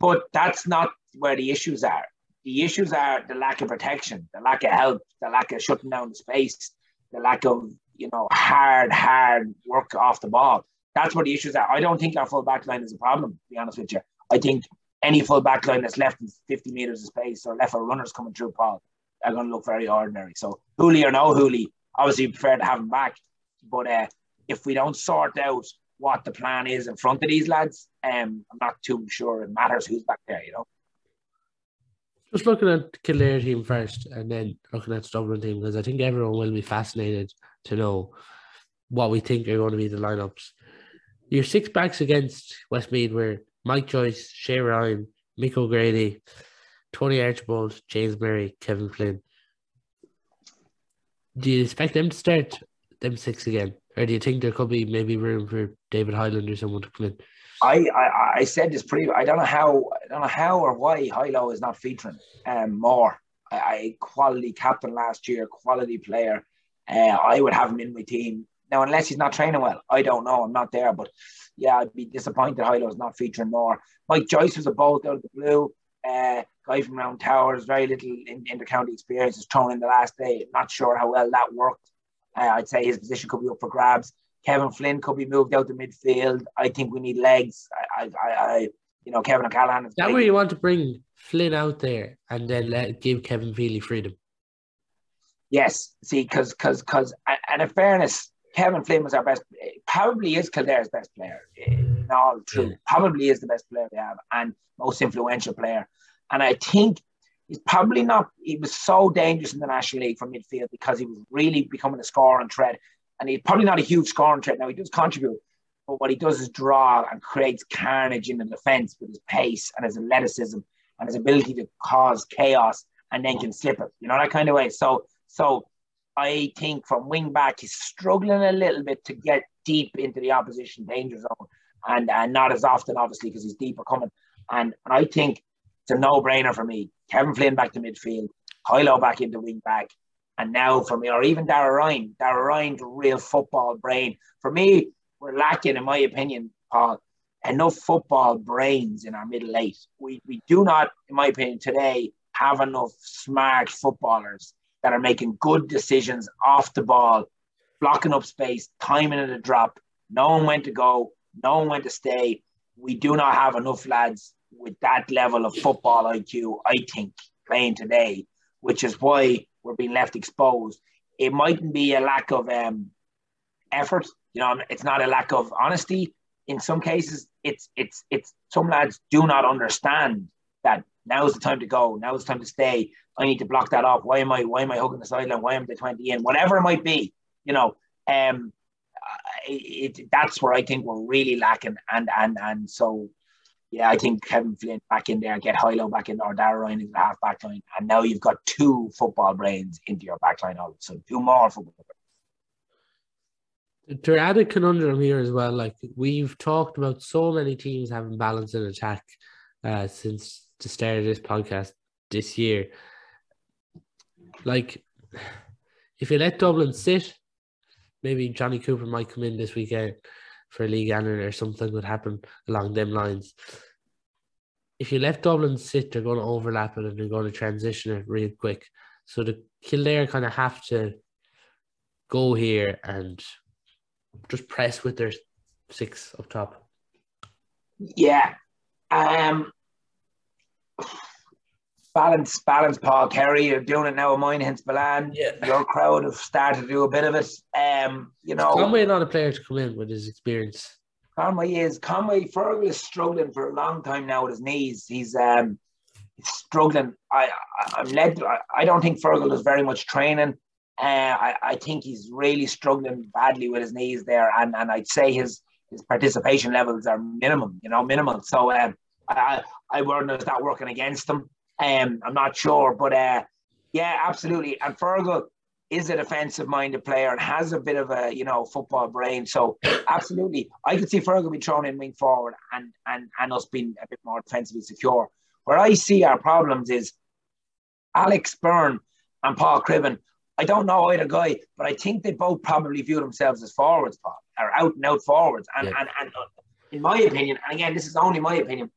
But that's not where the issues are. The issues are the lack of protection, the lack of help, the lack of shutting down the space, the lack of you know, hard, hard work off the ball. That's what the issues are. I don't think our full back line is a problem, to be honest with you. I think any full back line that's left in 50 metres of space or left for runners coming through, Paul, are going to look very ordinary. So, Hooley or no Hooley, obviously you prefer to have him back. But uh, if we don't sort out what the plan is in front of these lads, um, I'm not too sure it matters who's back there, you know. Just looking at Kildare team first and then looking at Dublin team because I think everyone will be fascinated to know what we think are going to be the lineups. Your six backs against Westmeath were Mike Joyce, Shea Ryan, Mick O'Grady, Tony Archbold, James Murray, Kevin Flynn. Do you expect them to start them six again? Or do you think there could be maybe room for David Hyland or someone to come in? I, I, I said this pretty. I don't know how I don't know how or why Hilo is not featuring um, more. I, I quality captain last year, quality player. Uh, I would have him in my team now, unless he's not training well. I don't know. I'm not there, but yeah, I'd be disappointed Hilo's not featuring more. Mike Joyce was a bolt out of the blue. Uh, guy from Round Towers, very little in, inter-county experience, is thrown in the last day. Not sure how well that worked. Uh, I'd say his position could be up for grabs. Kevin Flynn could be moved out to midfield. I think we need legs. I, I, I you know, Kevin O'Callaghan. Is that where you want to bring Flynn out there and then let give Kevin Feely freedom? Yes, see, because because because and in fairness, Kevin Flynn was our best, probably is Kildare's best player. In all truth, yeah. probably is the best player we have and most influential player. And I think he's probably not. He was so dangerous in the National League for midfield because he was really becoming a scorer and threat. And he's probably not a huge scoring threat now. He does contribute, but what he does is draw and creates carnage in the defense with his pace and his athleticism and his ability to cause chaos and then can slip it. You know that kind of way. So so I think from wing back, he's struggling a little bit to get deep into the opposition danger zone, and, and not as often, obviously, because he's deeper coming. And, and I think it's a no brainer for me. Kevin Flynn back to midfield, Kylo back into wing back, and now for me, or even Dara Ryan. Dara Ryan's real football brain. For me, we're lacking, in my opinion, Paul, enough football brains in our middle eight. We, we do not, in my opinion, today have enough smart footballers that are making good decisions off the ball, blocking up space, timing at a drop, knowing when to go, knowing when to stay. We do not have enough lads with that level of football IQ, I think, playing today, which is why we're being left exposed. It mightn't be a lack of um, effort, you know, it's not a lack of honesty. In some cases, it's it's it's some lads do not understand that now is the time to go, now's the time to stay. I need to block that off. Why am I why am I hugging the sideline? Why am I 20 in? Whatever it might be, you know, um it, it, that's where I think we're really lacking. And and and so yeah, I think Kevin Flynn back in there, get Hoylow back in or Dara Ryan into the half back line, and now you've got two football brains into your back line all two more football brains. To add a conundrum here as well, like we've talked about so many teams having balance in attack uh, since the start of this podcast this year. Like, if you let Dublin sit, maybe Johnny Cooper might come in this weekend for a league annual or something would happen along them lines. If you let Dublin sit, they're going to overlap it and they're going to transition it real quick. So the Kildare kind of have to go here and just press with their six up top. Yeah. Um balance, balance, Paul Kerry. You're doing it now with mine, hence Milan. Yeah. Your crowd have started to do a bit of it. Um, you know, Conway not a player to come in with his experience. Conway is Conway Fergal is struggling for a long time now with his knees. He's um he's struggling. I, I am led. I, I don't think Fergal is very much training. Uh, I, I think he's really struggling badly with his knees there, and, and I'd say his his participation levels are minimum, you know, minimal. So um, I I wonder is that working against him. Um, I'm not sure, but uh, yeah, absolutely. And Fergal is a defensive minded player and has a bit of a you know football brain. So absolutely, I could see Fergal be thrown in wing forward and and and us being a bit more defensively secure. Where I see our problems is Alex Beirne and Paul Cribbin. I don't know either guy, but I think they both probably view themselves as forwards, Paul, or out and out forwards. And yeah. and and uh, in my opinion, and again, this is only my opinion,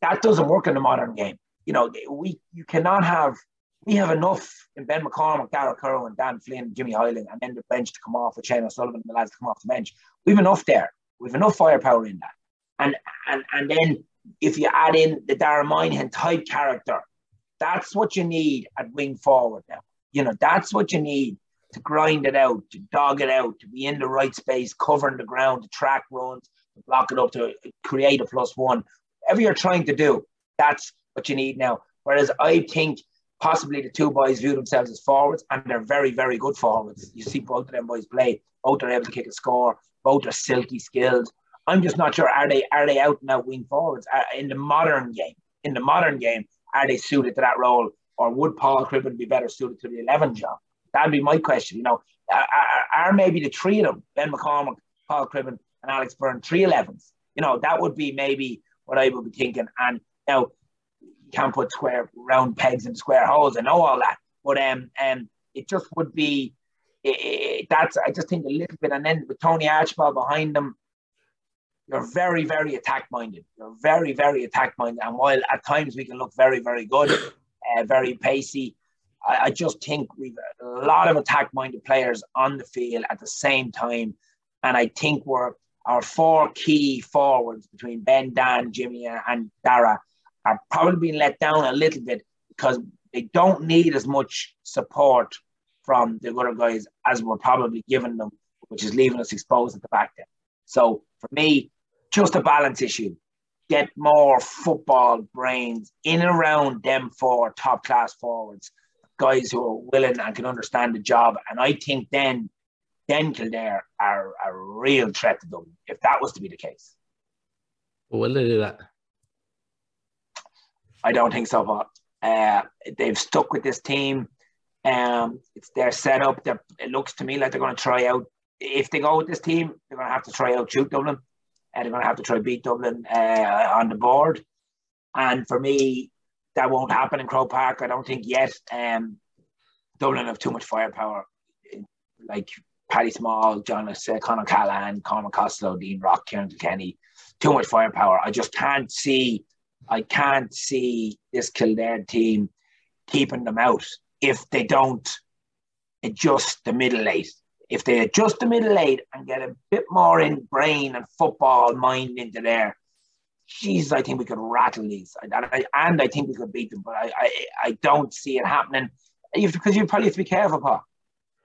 that doesn't work in the modern game you know, we you cannot have we have enough in Ben McCormack, Darragh Kirwan, Dan Flynn, Jimmy Hyland, and then the bench to come off with Shane O'Sullivan and the lads to come off the bench. We've enough there. We've enough firepower in that. And and and then if you add in the Dara Moynihan type character, that's what you need at wing forward now. You know, that's what you need to grind it out, to dog it out, to be in the right space, covering the ground, to track runs, to block it up, to create a plus one. Whatever you're trying to do, that's what you need now. Whereas I think possibly the two boys view themselves as forwards, and they're very, very good forwards. You see both of them boys play. Both are able to kick a score. Both are silky skilled. I'm just not sure are they are they out and out wing forwards uh, in the modern game? In the modern game, are they suited to that role, or would Paul Cribbin be better suited to the eleven job? That'd be my question. You know, are, are maybe the three of them, Ben McCormack, Paul Cribbin, and Alex Beirne, three 11s? You know, that would be maybe what I would be thinking. And now can't put square round pegs in square holes. I know all that, but um, um, it just would be it, it, that's I just think a little bit, and then with Tony Archbold behind them, you're very very attack minded. You're very very attack minded, and while at times we can look very very good, uh, very pacey. I, I just think we've a lot of attack minded players on the field at the same time, and I think we're our four key forwards between Ben, Dan, Jimmy, and Dara are probably being let down a little bit because they don't need as much support from the other guys as we're probably giving them, which is leaving us exposed at the back there. So for me, just a balance issue. Get more football brains in and around them four top class forwards, guys who are willing and can understand the job. And I think then, then Kildare are a real threat to them if that was to be the case. Will they do that? I don't think so, but uh, they've stuck with this team. Um, it's their setup. They're, it looks to me like they're going to try out. If they go with this team, they're going to have to try out shoot Dublin, and they're going to have to try beat Dublin uh, on the board. And for me, that won't happen in Croke Park. I don't think yet. Um, Dublin have too much firepower, like Paddy Small, John uh, Con O'Callaghan, Conor Costello, Dean Rock, Kieran Kenny. Too much firepower. I just can't see I can't see this Kildare team keeping them out if they don't adjust the middle eight. If they adjust the middle eight and get a bit more in brain and football mind into there, Jesus, I think we could rattle these. And I, and I think we could beat them, but I, I, I don't see it happening. Because you probably have to be careful, Paul.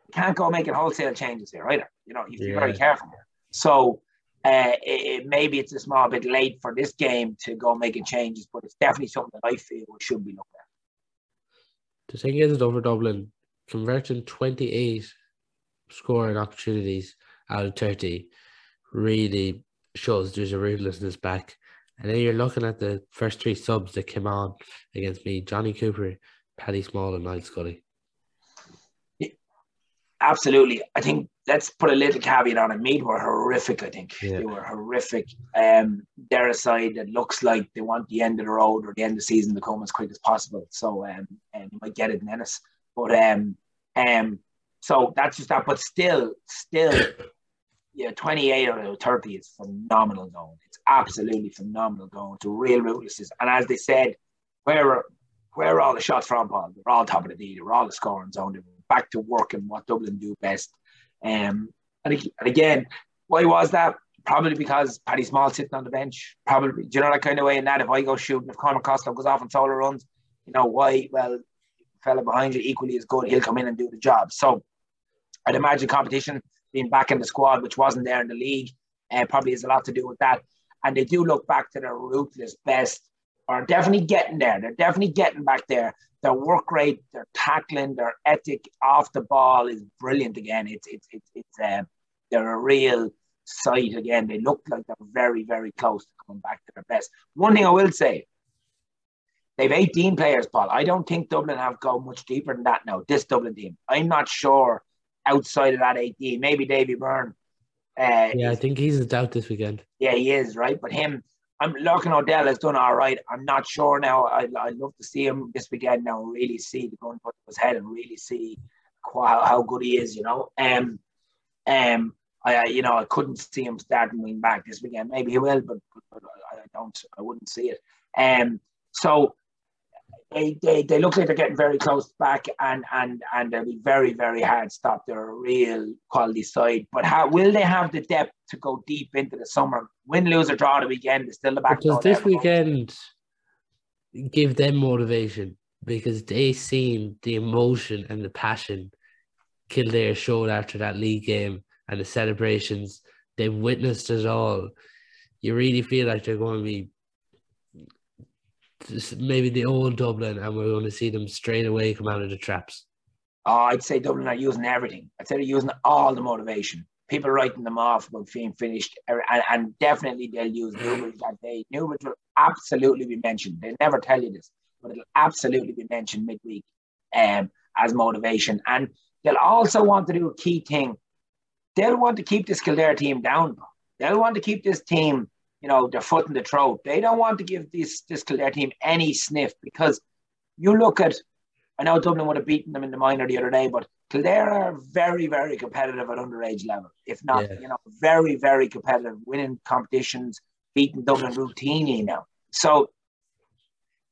You can't go making wholesale changes here either. You know, you have to yeah. be very careful here. So uh, it, maybe it's a small bit late for this game to go making changes, but it's definitely something that I feel we should be looking at. The thing is, over Dublin, converting 28 scoring opportunities out of 30 really shows there's a ruthlessness back. And then you're looking at the first three subs that came on against me: Johnny Cooper, Paddy Small, and Niall Scully. Absolutely, I think let's put a little caveat on it. Meath were horrific. I think yeah. they were horrific. Um, they're a side that looks like they want the end of the road or the end of the season to come as quick as possible. So um, and you might get it in Ennis, but um, um, so that's just that. But still, still, yeah, 28 out of 30 is phenomenal going. It's absolutely phenomenal going. It's a real ruthlessness. And as they said, where are, where are all the shots from, Paul? They're all top of the D. They're all the scoring zone. They're back to work and what Dublin do best. Um, and, and again, why was that? Probably because Paddy Small sitting on the bench. Probably, do you know that kind of way? And that, if I go shooting, if Conor Costello goes off on solo runs, you know why? Well, fella behind you equally as good. He'll come in and do the job. So I'd imagine competition being back in the squad, which wasn't there in the league, uh, probably has a lot to do with that. And they do look back to their ruthless best, are definitely getting there. They're definitely getting back there. Their work rate, their tackling, their ethic off the ball is brilliant again. It's it's it's, it's uh, they're a real sight again. They look like they're very very close to coming back to their best. One thing I will say, they've 18 players, Paul. I don't think Dublin have gone much deeper than that now. This Dublin team, I'm not sure outside of that 18. Maybe Davy Byrne. Uh, yeah, I think he's a doubt this weekend. Yeah, he is, right? But him, I'm looking Odell has done all right. I'm not sure now. I, I'd love to see him this weekend now really see the gun put his head and really see how, how good he is, you know. Um, um, I, you know, I couldn't see him starting wing back this weekend. Maybe he will, but, but, but I don't, I wouldn't see it. Um, so they, they, they look like they're getting very close back and and and they'll be very very hard stop. They're a real quality side but how will they have the depth to go deep into the summer? Win lose or draw the weekend is still the back does this weekend give them motivation? Because they seen the emotion and the passion Kildare showed after that league game and the celebrations. They've witnessed it all. You really feel like they're going to be maybe the old Dublin, and we're going to see them straight away come out of the traps? Oh, I'd say Dublin are using everything. I'd say they're using all the motivation. People writing them off about being finished, er, and, and definitely they'll use Newbridge that day. Newbridge will absolutely be mentioned. They never tell you this, but it'll absolutely be mentioned midweek um, as motivation. And they'll also want to do a key thing. They'll want to keep this Kildare team down. They'll want to keep this team you know, their foot in the throat. They don't want to give this this Kildare team any sniff because you look at I know Dublin would have beaten them in the minor the other day, but Kildare are very, very competitive at underage level. If not, yeah. you know, very, very competitive, winning competitions, beating Dublin routinely now. So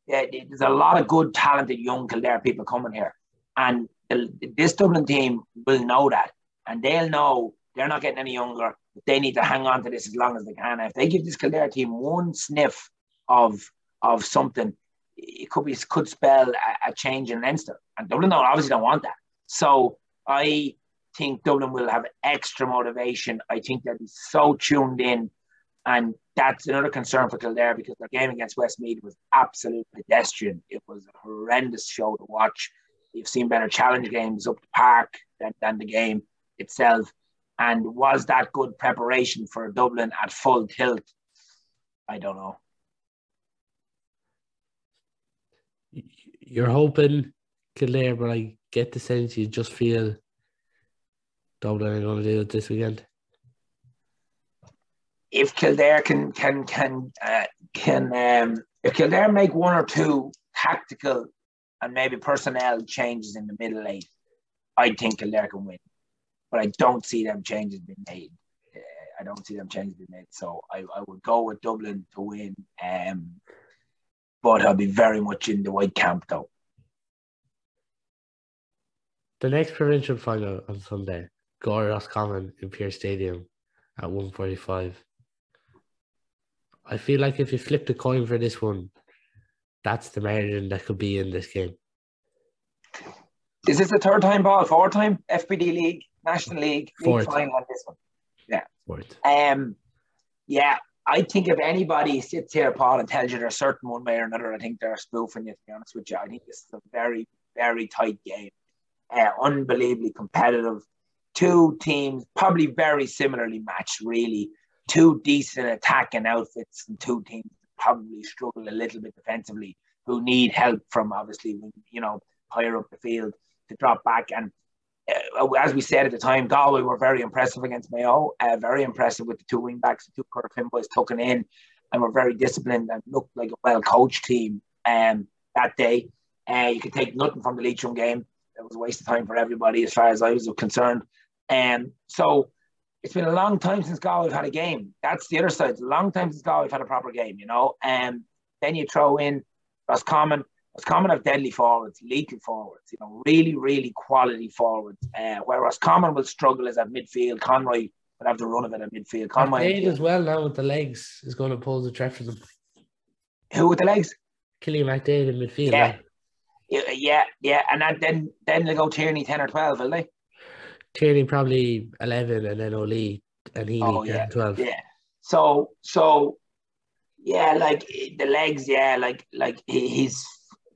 yeah, there's a lot of good, talented young Kildare people coming here. And this Dublin team will know that. And they'll know they're not getting any younger they need to hang on to this as long as they can. If they give this Kildare team one sniff of of something, it could be could spell a, a change in Leinster. And Dublin don't, obviously don't want that. So I think Dublin will have extra motivation. I think they'll be so tuned in. And that's another concern for Kildare because their game against Westmeath was absolute pedestrian. It was a horrendous show to watch. You've seen better challenge games up the park than, than the game itself. And was that good preparation for Dublin at full tilt? I don't know. You're hoping Kildare, but I get the sense you just feel Dublin are going to do it this weekend. If Kildare can can can uh, can um, if Kildare make one or two tactical and maybe personnel changes in the middle eight, I think Kildare can win but I don't see them changes being made. Uh, I don't see them changes being made. So I, I would go with Dublin to win. Um, but I'll be very much in the white camp though. The next provincial final on Sunday, Galway Roscommon in Pearse Stadium at 145. I feel like if you flip the coin for this one, that's the margin that could be in this game. Is this the third time ball, fourth time FBD League? National League, league final on this one. Yeah. Fourth. Um, yeah, I think if anybody sits here, Paul, and tells you they're certain one way or another, I think they're spoofing you. To be honest with you, I think this is a very, very tight game. Uh, unbelievably competitive. Two teams, probably very similarly matched, really. Two decent attacking outfits and two teams probably struggle a little bit defensively, who need help from obviously, you know, higher up the field to drop back. And as we said at the time, Galway were very impressive against Mayo, uh, very impressive with the two wing backs, the two Curtin boys tucking in, and were very disciplined and looked like a well coached team um, that day. Uh, you could take nothing from the Leitrim game. It was a waste of time for everybody as far as I was concerned. And um, so it's been a long time since Galway have had a game. That's the other side. It's a long time since Galway have had a proper game, you know. And um, then you throw in Roscommon. Roscommon have deadly forwards, lethal forwards, you know, really, really quality forwards. Uh, where Roscommon will struggle is at midfield. Conroy would have the run of it at midfield. Conroy as well now with the legs is going to pose a threat for them. Who with the legs? Cillian McDaid in midfield. Yeah. yeah, yeah, yeah, and that, then then they go Tierney ten or twelve, will they? Tierney probably eleven, and then O'Lee and he oh, yeah, twelve. Yeah. So so yeah, like the legs, yeah, like like he's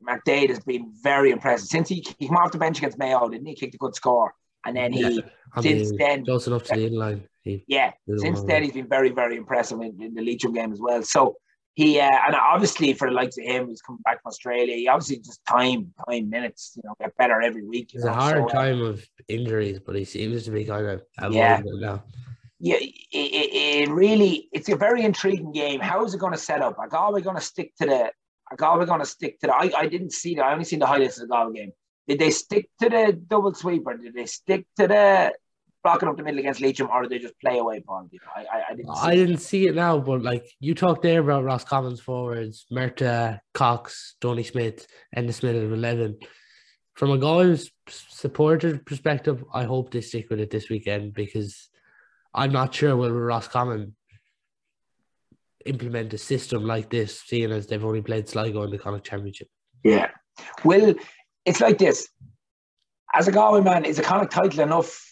McDaid has been very impressive since he, he came off the bench against Mayo, didn't he? Kicked a good score, and then he yeah, since mean, then close enough to the inline. yeah, since then he's been very very impressive in, in the Leitrim game as well. So he uh, and obviously for the likes of him, he's coming back from Australia. He obviously just time, time, minutes, you know, get better every week. It's know? a hard so, uh, time uh, of injuries, but he seems to be kind of yeah. now. Yeah, it, it, really, it's a very intriguing game. How is it going to set up? Like, Are we going to stick to the? Galway going to stick to the? I, I didn't see that. I only seen the highlights of the Galway game. Did they stick to the double sweeper? Did they stick to the blocking up the middle against Leitrim, or did they just play away, Paul? I, I, I, didn't. I didn't see it now, but like you talked there about Roscommon's forwards, Murtagh, Cox, Tony Smith, and the Smith of eleven. From a Galway's supporter perspective, I hope they stick with it this weekend because I'm not sure whether Ross Roscommon implement a system like this, seeing as they've only played Sligo in the Connacht Championship. Yeah. Well, it's like this. As a Galway man, is a Connacht title enough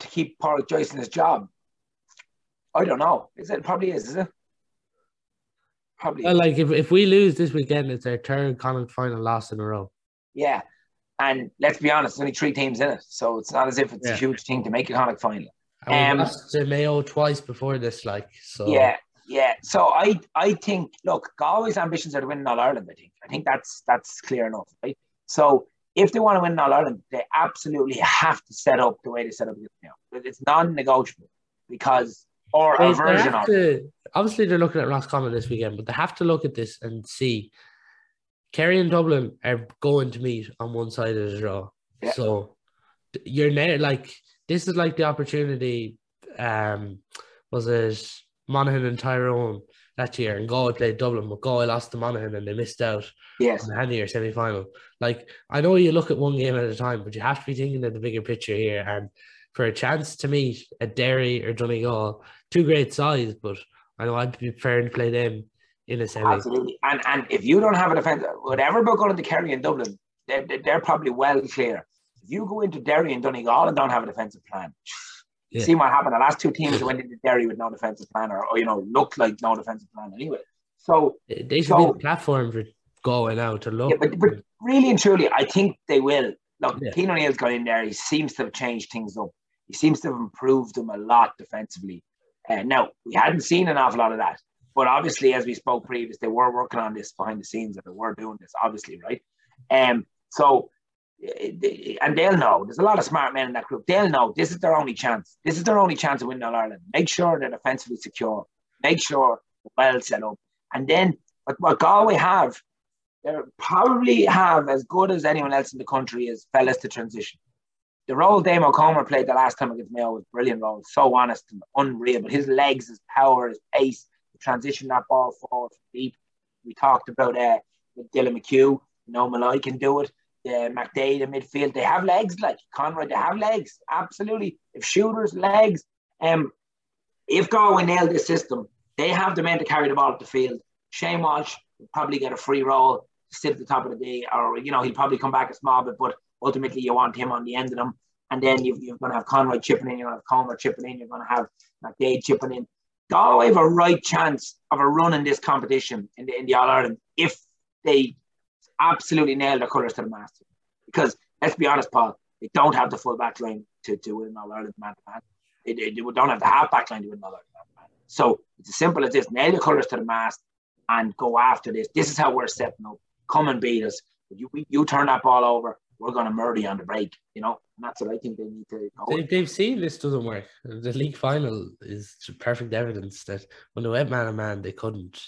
to keep Paul Joyce in his job? I don't know. Is it? Probably is, is it? Probably. Well, like if, if we lose this weekend, it's our third Connacht final loss in a row. Yeah. And let's be honest, there's only three teams in it. So it's not as if it's yeah. a huge thing to make a Connacht final. And lost to Mayo twice before this, like so. Yeah, yeah. So I I think look, Galway's ambitions are to win All Ireland. I think I think that's that's clear enough, right? So if they want to win All Ireland, they absolutely have to set up the way they set up this now. It's non-negotiable because or they, a version of to, Obviously, they're looking at Roscommon this weekend, but they have to look at this and see. Kerry and Dublin are going to meet on one side of the draw, yeah. so you're there. Like this is like the opportunity. Um, was it Monaghan and Tyrone that year, and Galway played Dublin, but Galway lost to Monaghan and they missed out yes. on the hand semi final. Like I know you look at one game at a time, but you have to be thinking of the bigger picture here. And for a chance to meet a Derry or Donegal, two great sides, but I know I'd be preparing to play them in a semi. Absolutely. And and if you don't have a defence, whatever about going to Kerry and Dublin, they're, they're probably well clear. If you go into Derry and Donegal and don't have a defensive plan, yeah. see what happened. The last two teams went into Derry with no defensive plan, or, or you know, looked like no defensive plan anyway. So they should so, be the platform for going out to look. Yeah, but, but really and truly, I think they will. Look, yeah. Cian O'Neill's got in there. He seems to have changed things up. He seems to have improved them a lot defensively. Uh, now we hadn't seen an awful lot of that, but obviously, as we spoke previous, they were working on this behind the scenes, and they were doing this, obviously, right? Um, so and they'll know. There's a lot of smart men in that group. They'll know this is their only chance. This is their only chance of winning All Ireland. Make sure they're defensively secure. Make sure well set up. And then what, what Galway have, they probably have as good as anyone else in the country is fellas to transition. The role Damo Comer played the last time against Mayo was brilliant role. So honest and unreal. But his legs, his power, his pace, to transition that ball forward deep. We talked about uh, with Dylan McHugh. You know, Molloy can do it uh, McDaid in midfield. They have legs like Conroy. They have legs. Absolutely. If shooters, legs. Um, if Galway nail this system, they have the men to carry the ball up the field. Shane Walsh will probably get a free role, sit at the top of the day, or you know he'll probably come back a small bit, but ultimately you want him on the end of them. And then you are going to have Conroy chipping in, you're going to have Comer chipping in, you're going to have McDaid chipping in. Galway have a right chance of a run in this competition in the, in the All Ireland if they absolutely nailed to the mast. Because let's be honest, Paul, they don't have the full back line to, to win All Ireland man to man. They, they, they don't have the half back line to win All Ireland man to man. So it's as simple as this nail the colours to the mast, and go after this. This is how we're setting up. Come and beat us. You you turn that ball over, we're going to murder you on the break. You know, and that's what I think they need to. They, they've seen this doesn't work. The league final is perfect evidence that when they went man to man, they couldn't.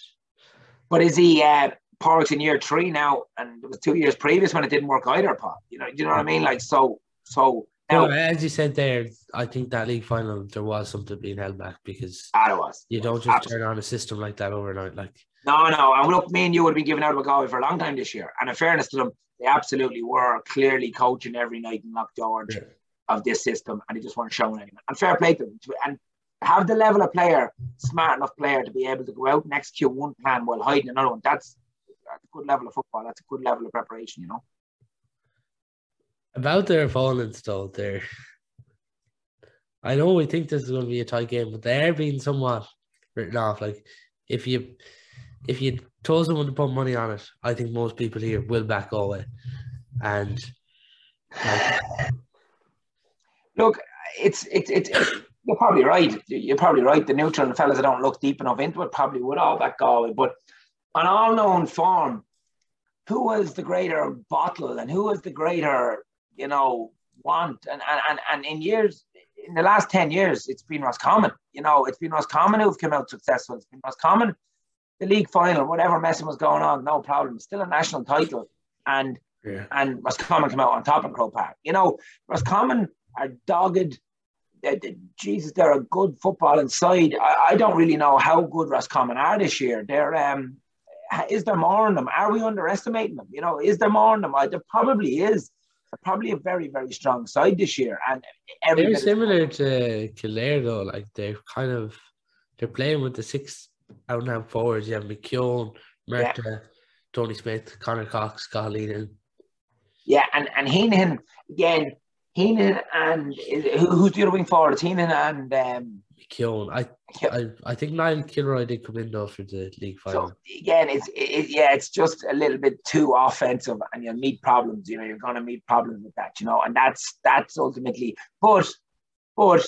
But is he uh, Pádraic's in year three now, and it was two years previous when it didn't work either, Paul. You know, you know what I mean? Like so, so now, as you said there, I think that league final there was something being held back because ah, was. you don't just Absolutely. turn on a system like that overnight. Like no, no, and look, me and you would have been giving out of Galway for a long time this year. And in fairness to them, they absolutely were clearly coaching every night in Loughgeorge yeah. of this system, and they just weren't showing anything. And fair play to them. And have the level of player, smart enough player to be able to go out and execute one plan while hiding another one. That's a good level of football. That's a good level of preparation, you know. About their opponents, though, there. I know we think this is going to be a tight game, but they're being somewhat written off. Like, if you if you told someone to put money on it, I think most people here will back Galway. And like, look, it's it's it's. You're probably right. You're probably right. The neutral and fellas that don't look deep enough into it probably would all back Galway. But on all known form, who was the greater bottle and who was the greater, you know, want? And and and, and in years, in the last 10 years, it's been Roscommon. You know, it's been Roscommon who've come out successful. It's been Roscommon, the league final, whatever messing was going on, no problem. Still a national title. And yeah. and Roscommon come out on top of Croke Park. You know, Roscommon are dogged. They, they, Jesus, they're a good football inside. I, I don't really know how good Roscommon are this year. They're um is there more in them? Are we underestimating them? You know, is there more in them? I, there probably is. They're probably a very, very strong side this year. And they're similar to Kildare though. Like they're kind of they're playing with the six out and out forwards. You have McKeown, Murtagh, yeah. Tony Smith, Connor Cox, Cathal Yeah, and and Heneghan again. Heneghan and who, who's the other wing forwards? Heneghan and um, Keown. I, I I think Niall Kilroy did come in though for the league final. So again, it's it, yeah, it's just a little bit too offensive, and you'll meet problems. You know, you're going to meet problems with that. You know, and that's that's ultimately. But but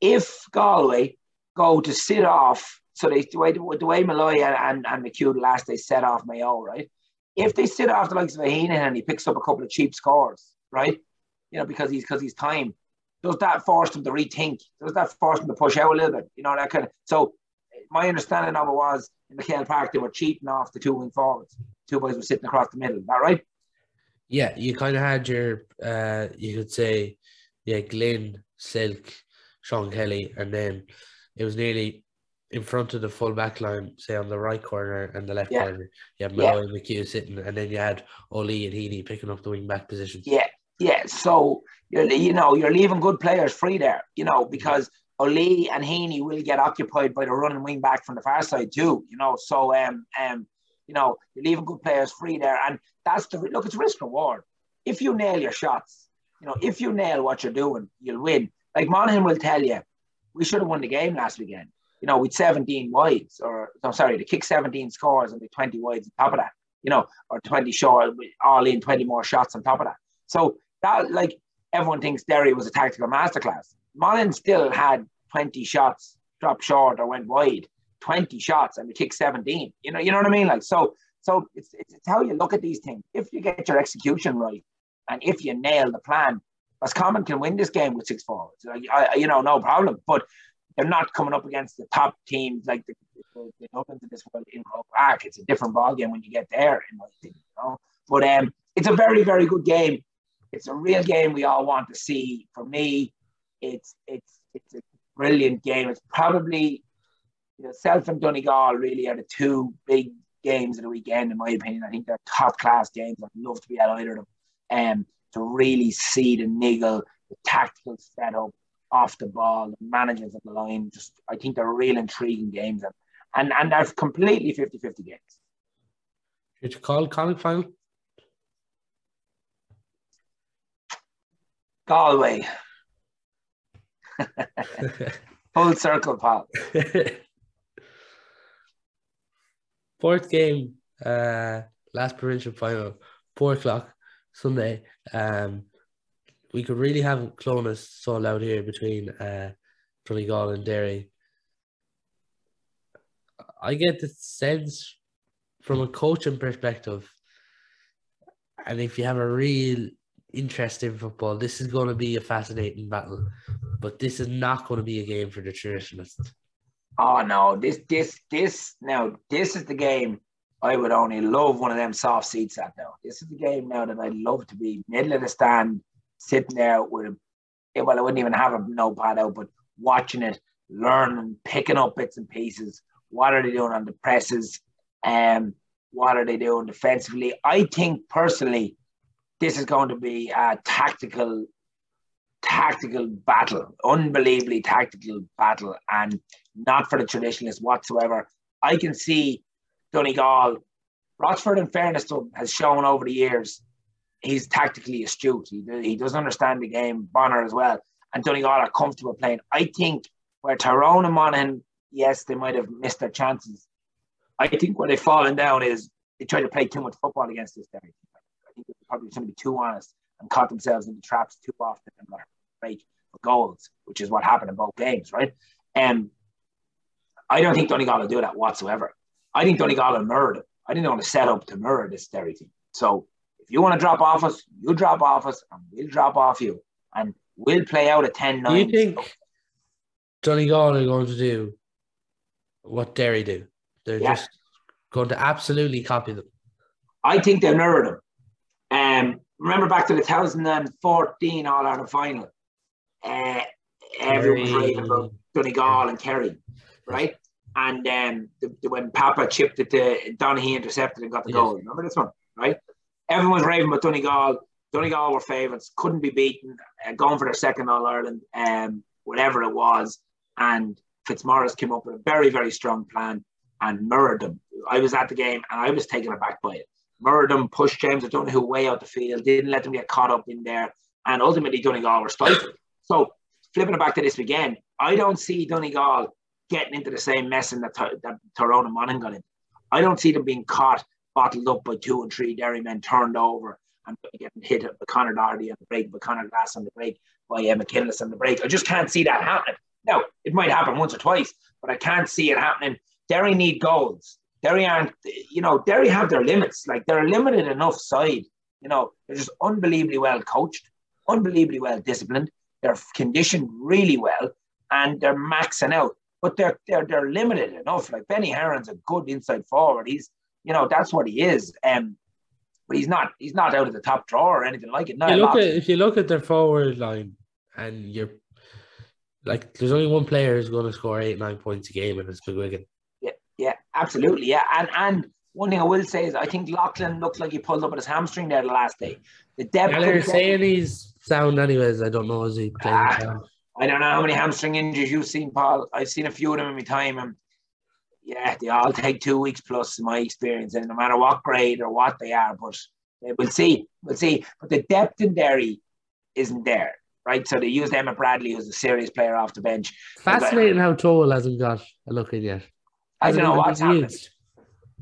if Galway go to sit off, so they the way the way Molloy and and, and McHugh last they set off Mayo, right? If they sit off the likes of Heneghan and he picks up a couple of cheap scores, right? You know, because he's because he's time does that force them to rethink? Does that force them to push out a little bit? You know, that kind of. So, my understanding of it was in McHale Park, they were cheating off the two wing forwards. Two boys were sitting across the middle. Is that right? Yeah, you kind of had your, uh, you could say, yeah, Glynn, Silke, Sean Kelly, and then it was nearly in front of the full back line, say on the right corner and the left yeah. corner. You had Molloy yeah. and McHugh sitting, and then you had Oli and Heaney picking up the wing back position. Yeah, yeah. So you're, you know, you're leaving good players free there, you know, because Oli and Heaney will get occupied by the running wing back from the far side too, you know. So, um, um, you know, you're leaving good players free there, and that's the look. It's risk reward. If you nail your shots, you know, if you nail what you're doing, you'll win. Like Monaghan will tell you, we should have won the game last weekend. You know, with 17 wides, or I'm sorry, to kick 17 scores and be 20 wides on top of that. You know, or 20 short, all in 20 more shots on top of that. So that like everyone thinks Derry was a tactical masterclass. Mullen still had 20 shots, dropped short or went wide, 20 shots, and we kicked 17. You know, you know what I mean? Like so, so it's, it's, it's how you look at these things. If you get your execution right, and if you nail the plan, Roscommon can win this game with six forwards. Like, I, you know, no problem. But they're not coming up against the top teams like the, the, of this world in Croke Park. It's a different ballgame when you get there, in my opinion. You know? But um, it's a very, very good game. It's a real game we all want to see. For me, it's it's it's a brilliant game. It's probably you know, Self and Donegal really are the two big games of the weekend, in my opinion. I think they're top class games. I'd love to be at either of them. Um, to really see the niggle, the tactical setup off the ball, the managers of the line. Just I think they're real intriguing games and and, and they're completely 50-50 games. Did you call Connacht final? Galway. Full circle, pal. Fourth game, uh, last provincial final, four o'clock Sunday. Um, we could really have Clones so out here between uh, Donegal and Derry. I get the sense from a coaching perspective, and if you have a real interest in football, this is going to be a fascinating battle. But this is not going to be a game for the traditionalists. Oh no, this this this now this is the game I would only love one of them soft seats at now. This is the game now that I'd love to be middle of the stand, sitting there with a well, I wouldn't even have a notepad out, but watching it, learning, picking up bits and pieces. What are they doing on the presses? Um, what are they doing defensively? I think personally, this is going to be a tactical, tactical battle, unbelievably tactical battle, and not for the traditionalists whatsoever. I can see Donegal, Rossford, in fairness to him, has shown over the years he's tactically astute. He, he does understand the game. Bonner as well, and Donegal are comfortable playing. I think where Tyrone and Monaghan, yes, they might have missed their chances. I think where they've fallen down is they tried to play too much football against this Derry. Probably going to be too honest and caught themselves in the traps too often and got break for goals, which is what happened in both games, right? Um, I don't think Donegal will do that whatsoever. I think Donegal will murder. I didn't want to set up to murder this Derry team. So if you want to drop off us, you drop off us, and we'll drop off you, and we'll play out a 10 9. Do you think Donegal are going to do what Derry do? They're yeah. just going to absolutely copy them. I think they'll mirror them. Um, remember back to the 2014 All Ireland final. Uh, everyone was raving about Donegal and Kerry, right? And um, the, the, when Papa chipped it to Donaghy intercepted and got the yes. goal. Remember this one, right? Everyone was raving about Donegal. Donegal were favourites, couldn't be beaten, uh, going for their second All Ireland, um, whatever it was. And Fitzmaurice came up with a very, very strong plan and mirrored them. I was at the game and I was taken aback by it. Mirrored them, pushed James O'Donoghue way out the field, didn't let them get caught up in there, and ultimately Donegal were stifled. So flipping it back to this again, I don't see Donegal getting into the same mess in that, that Tyrone and Monaghan got in. I don't see them being caught, bottled up by two and three Derry men turned over and getting hit by Conor Doherty on the break, by Conor Glass on the break, by uh, McKinless on the break. I just can't see that happening. Now, it might happen once or twice, but I can't see it happening. Derry need goals. Derry aren't, you know, Derry have their limits. Like they're a limited enough side. You know, they're just unbelievably well coached, unbelievably well disciplined. They're conditioned really well, and they're maxing out. But they're they're they're limited enough. Like Benny Heron's a good inside forward. He's, you know, that's what he is. Um, but he's not he's not out of the top drawer or anything like it. you look at, if you look at their forward line and you're like there's only one player who's going to score eight nine points a game and it's McGuigan. Absolutely, yeah. And and one thing I will say is I think Lachlan looks like he pulled up at his hamstring there the last day. The depth. They're saying he's sound anyways. I don't know is he playing. Ah, I don't know how many hamstring injuries you've seen, Paul. I've seen a few of them in my time, and yeah, they all take two weeks plus, in my experience, and no matter what grade or what they are, but we'll see, we'll see. But the depth in Derry isn't there right? So they used Emmett Bradley, who's a serious player off the bench. Fascinating how Toll hasn't got a look in yet. I don't know what's happened.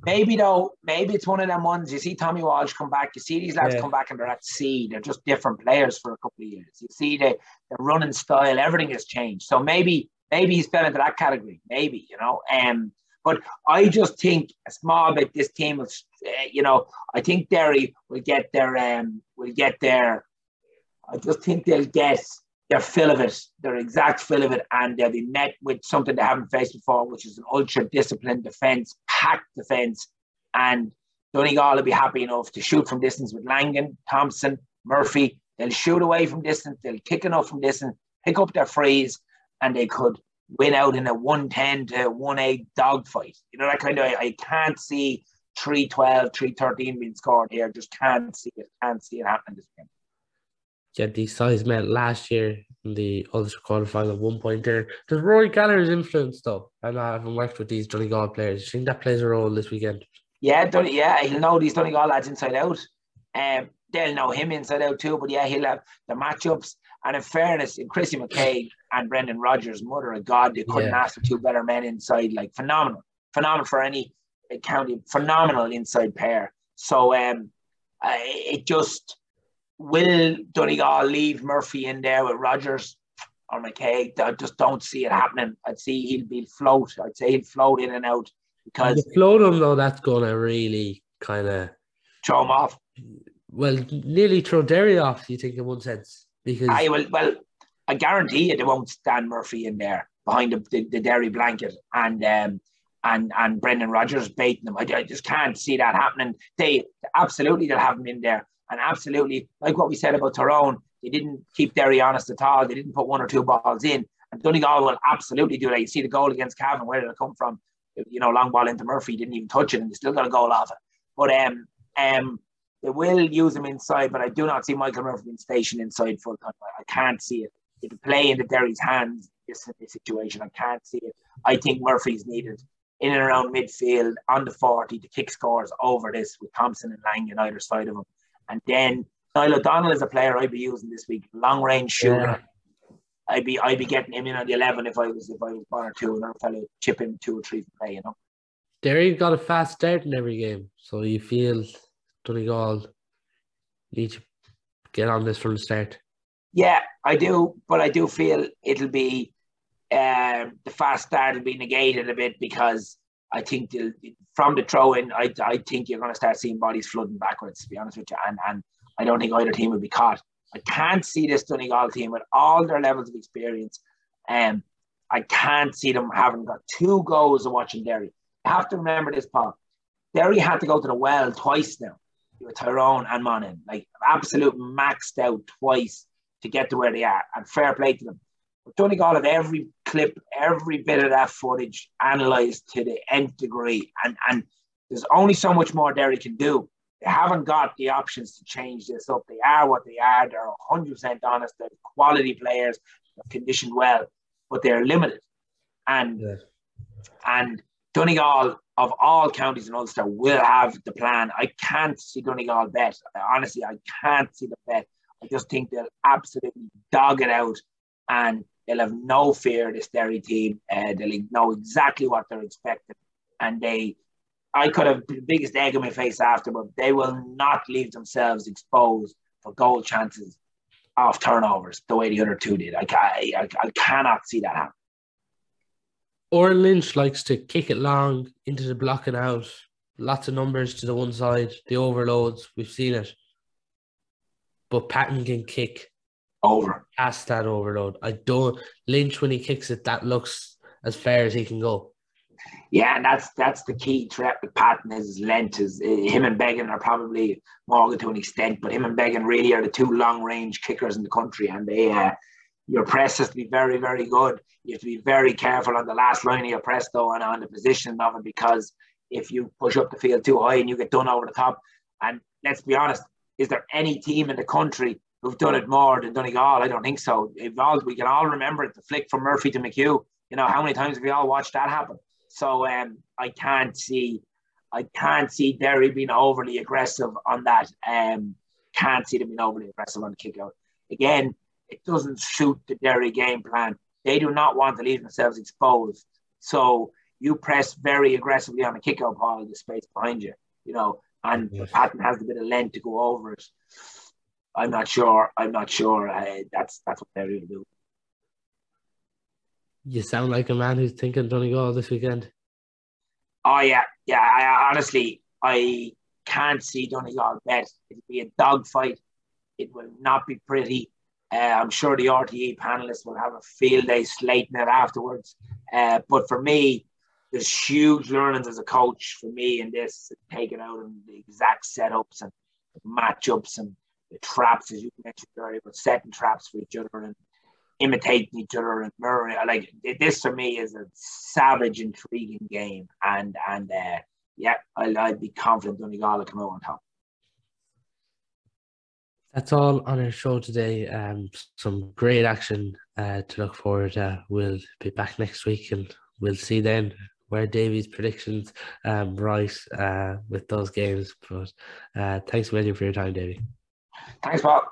Maybe though, maybe it's one of them ones. You see Tommy Walsh come back. You see these lads yeah. come back and they're at sea. They're just different players for a couple of years. You see the the running style, everything has changed. So maybe maybe he's fell into that category. Maybe you know. Um, but I just think a small bit. This team will, uh, you know, I think Derry will get their um will get their I just think they'll get their fill of it, their exact fill of it, and they'll be met with something they haven't faced before, which is an ultra disciplined defence, packed defence. And Donegal will be happy enough to shoot from distance with Langan, Thompson, Murphy. They'll shoot away from distance, they'll kick enough from distance, pick up their frees, and they could win out in a 110 to 1 8 dogfight. You know, that kind of, I can't see 312, 313 being scored here. Just can't see it, can't see it happening this game yeah, these sides met last year in the Ulster quarterfinal at one point there. Does Rory Gallagher's influence though? And I haven't worked with these Donegal players. I think that plays a role this weekend? Yeah, Don- yeah, he'll know these Donegal lads inside out. Um, they'll know him inside out too. But yeah, he'll have the matchups. And in fairness, in Chrissy McKaigue and Brendan Rogers, mother of God, they couldn't yeah. ask for two better men inside. Like phenomenal, phenomenal for any county, phenomenal inside pair. So um, it just will Donegal leave Murphy in there with Rogers or McKaigue? I just don't see it happening. I'd see he'll be float. I'd say he'll float in and out. because the them though that's gonna really kind of throw them off. Well, nearly throw Derry off. You think in one sense because I will. Well, I guarantee you they won't stand Murphy in there behind the, the, the Derry blanket and um, and and Brendan Rogers baiting them. I, I, just can't see that happening. They absolutely they'll have him in there, and absolutely like what we said about Tyrone, they didn't keep Derry honest at all. They didn't put one or two balls in, and Donegal will absolutely do that. You see the goal against Cavan, where did it come from? You know, long ball into Murphy, didn't even touch it, and they still got a goal off it. But um um they will use him inside, but I do not see Michael Murphy being stationed inside full time. I can't see it. If you play into Derry's hands, this, this situation, I can't see it. I think Murphy's needed in and around midfield on the 40 to kick scores over this with Thompson and Lang on either side of him. And then Niall O'Donnell is a player I'd be using this week, long range shooter. Yeah. I'd be I'd be getting him in on the eleven if I was if I was one or two and a fellow chip him two or three for play, you know. Derry got a fast start in every game, so you feel Donegal need to get on this from the start. Yeah, I do, but I do feel it'll be um, the fast start will be negated a bit because I think from the throw in, I, I think you're going to start seeing bodies flooding backwards. To be honest with you, and and I don't think either team will be caught. I can't see this Donegal team with all their levels of experience. Um, I can't see them having got two goals of watching Derry. You have to remember this, Paul. Derry had to go to the well twice now with Tyrone and Monaghan, like absolute maxed out twice to get to where they are. And fair play to them. But Donegal have every clip, every bit of that footage analysed to the nth degree. And, and there's only so much more Derry can do. They haven't got the options to change this up. They are what they are. They're 100% honest. They're quality players. They're conditioned well, but they're limited. And yeah. and Donegal of all counties in Ulster will have the plan. I can't see Donegal bet. Honestly, I can't see the bet. I just think they'll absolutely dog it out and they'll have no fear, this Derry team. Uh, they'll know exactly what they're expecting. And they, I could have the biggest egg in my face after, but they will not leave themselves exposed for goal chances off turnovers the way the other two did. I, I, I cannot see that happen. Odhrán Lynch likes to kick it long into the blocking out. Lots of numbers to the one side, the overloads. We've seen it. But Patton can kick over past that overload. I don't Lynch when he kicks it, that looks as far as he can go. Yeah, and that's that's the key threat with Patton is his length. Is him and Beggan are probably Morgan to an extent, but him and Beggan really are the two long range kickers in the country, and they uh, your press has to be very very good. You have to be very careful on the last line of your press though, and on the position of it because if you push up the field too high and you get done over the top, and let's be honest, is there any team in the country who've done it more than Donegal. I don't think so. All, we can all remember it, the flick from Murphy to McHugh. You know, how many times have we all watched that happen? So um, I can't see I can't see Derry being overly aggressive on that. Um, can't see them being overly aggressive on the kick out. Again, it doesn't suit the Derry game plan. They do not want to leave themselves exposed. So you press very aggressively on the kick out ball, in the space behind you, you know, and yes. Patton has a bit of length to go over it. I'm not sure. I'm not sure. Uh, that's that's what they're going to do. You sound like a man who's thinking Donegal this weekend. Oh yeah, yeah. I, honestly, I can't see Donegal bet. It'll be a dogfight. It will not be pretty. Uh, I'm sure the RTE panelists will have a field day slating it afterwards. Uh, but for me, there's huge learnings as a coach for me in this, taking out and the exact setups and matchups and the traps, as you mentioned earlier, but setting traps for each other and imitating each other and mirroring. Like this for me is a savage, intriguing game, and and uh, yeah, I'd, I'd be confident Donegal come out on top. That's all on our show today. Um, some great action uh, to look forward. To. We'll be back next week, and we'll see then where Davy's predictions um, right uh, with those games. But uh, thanks a million for your time, Davy. Thanks, Bob.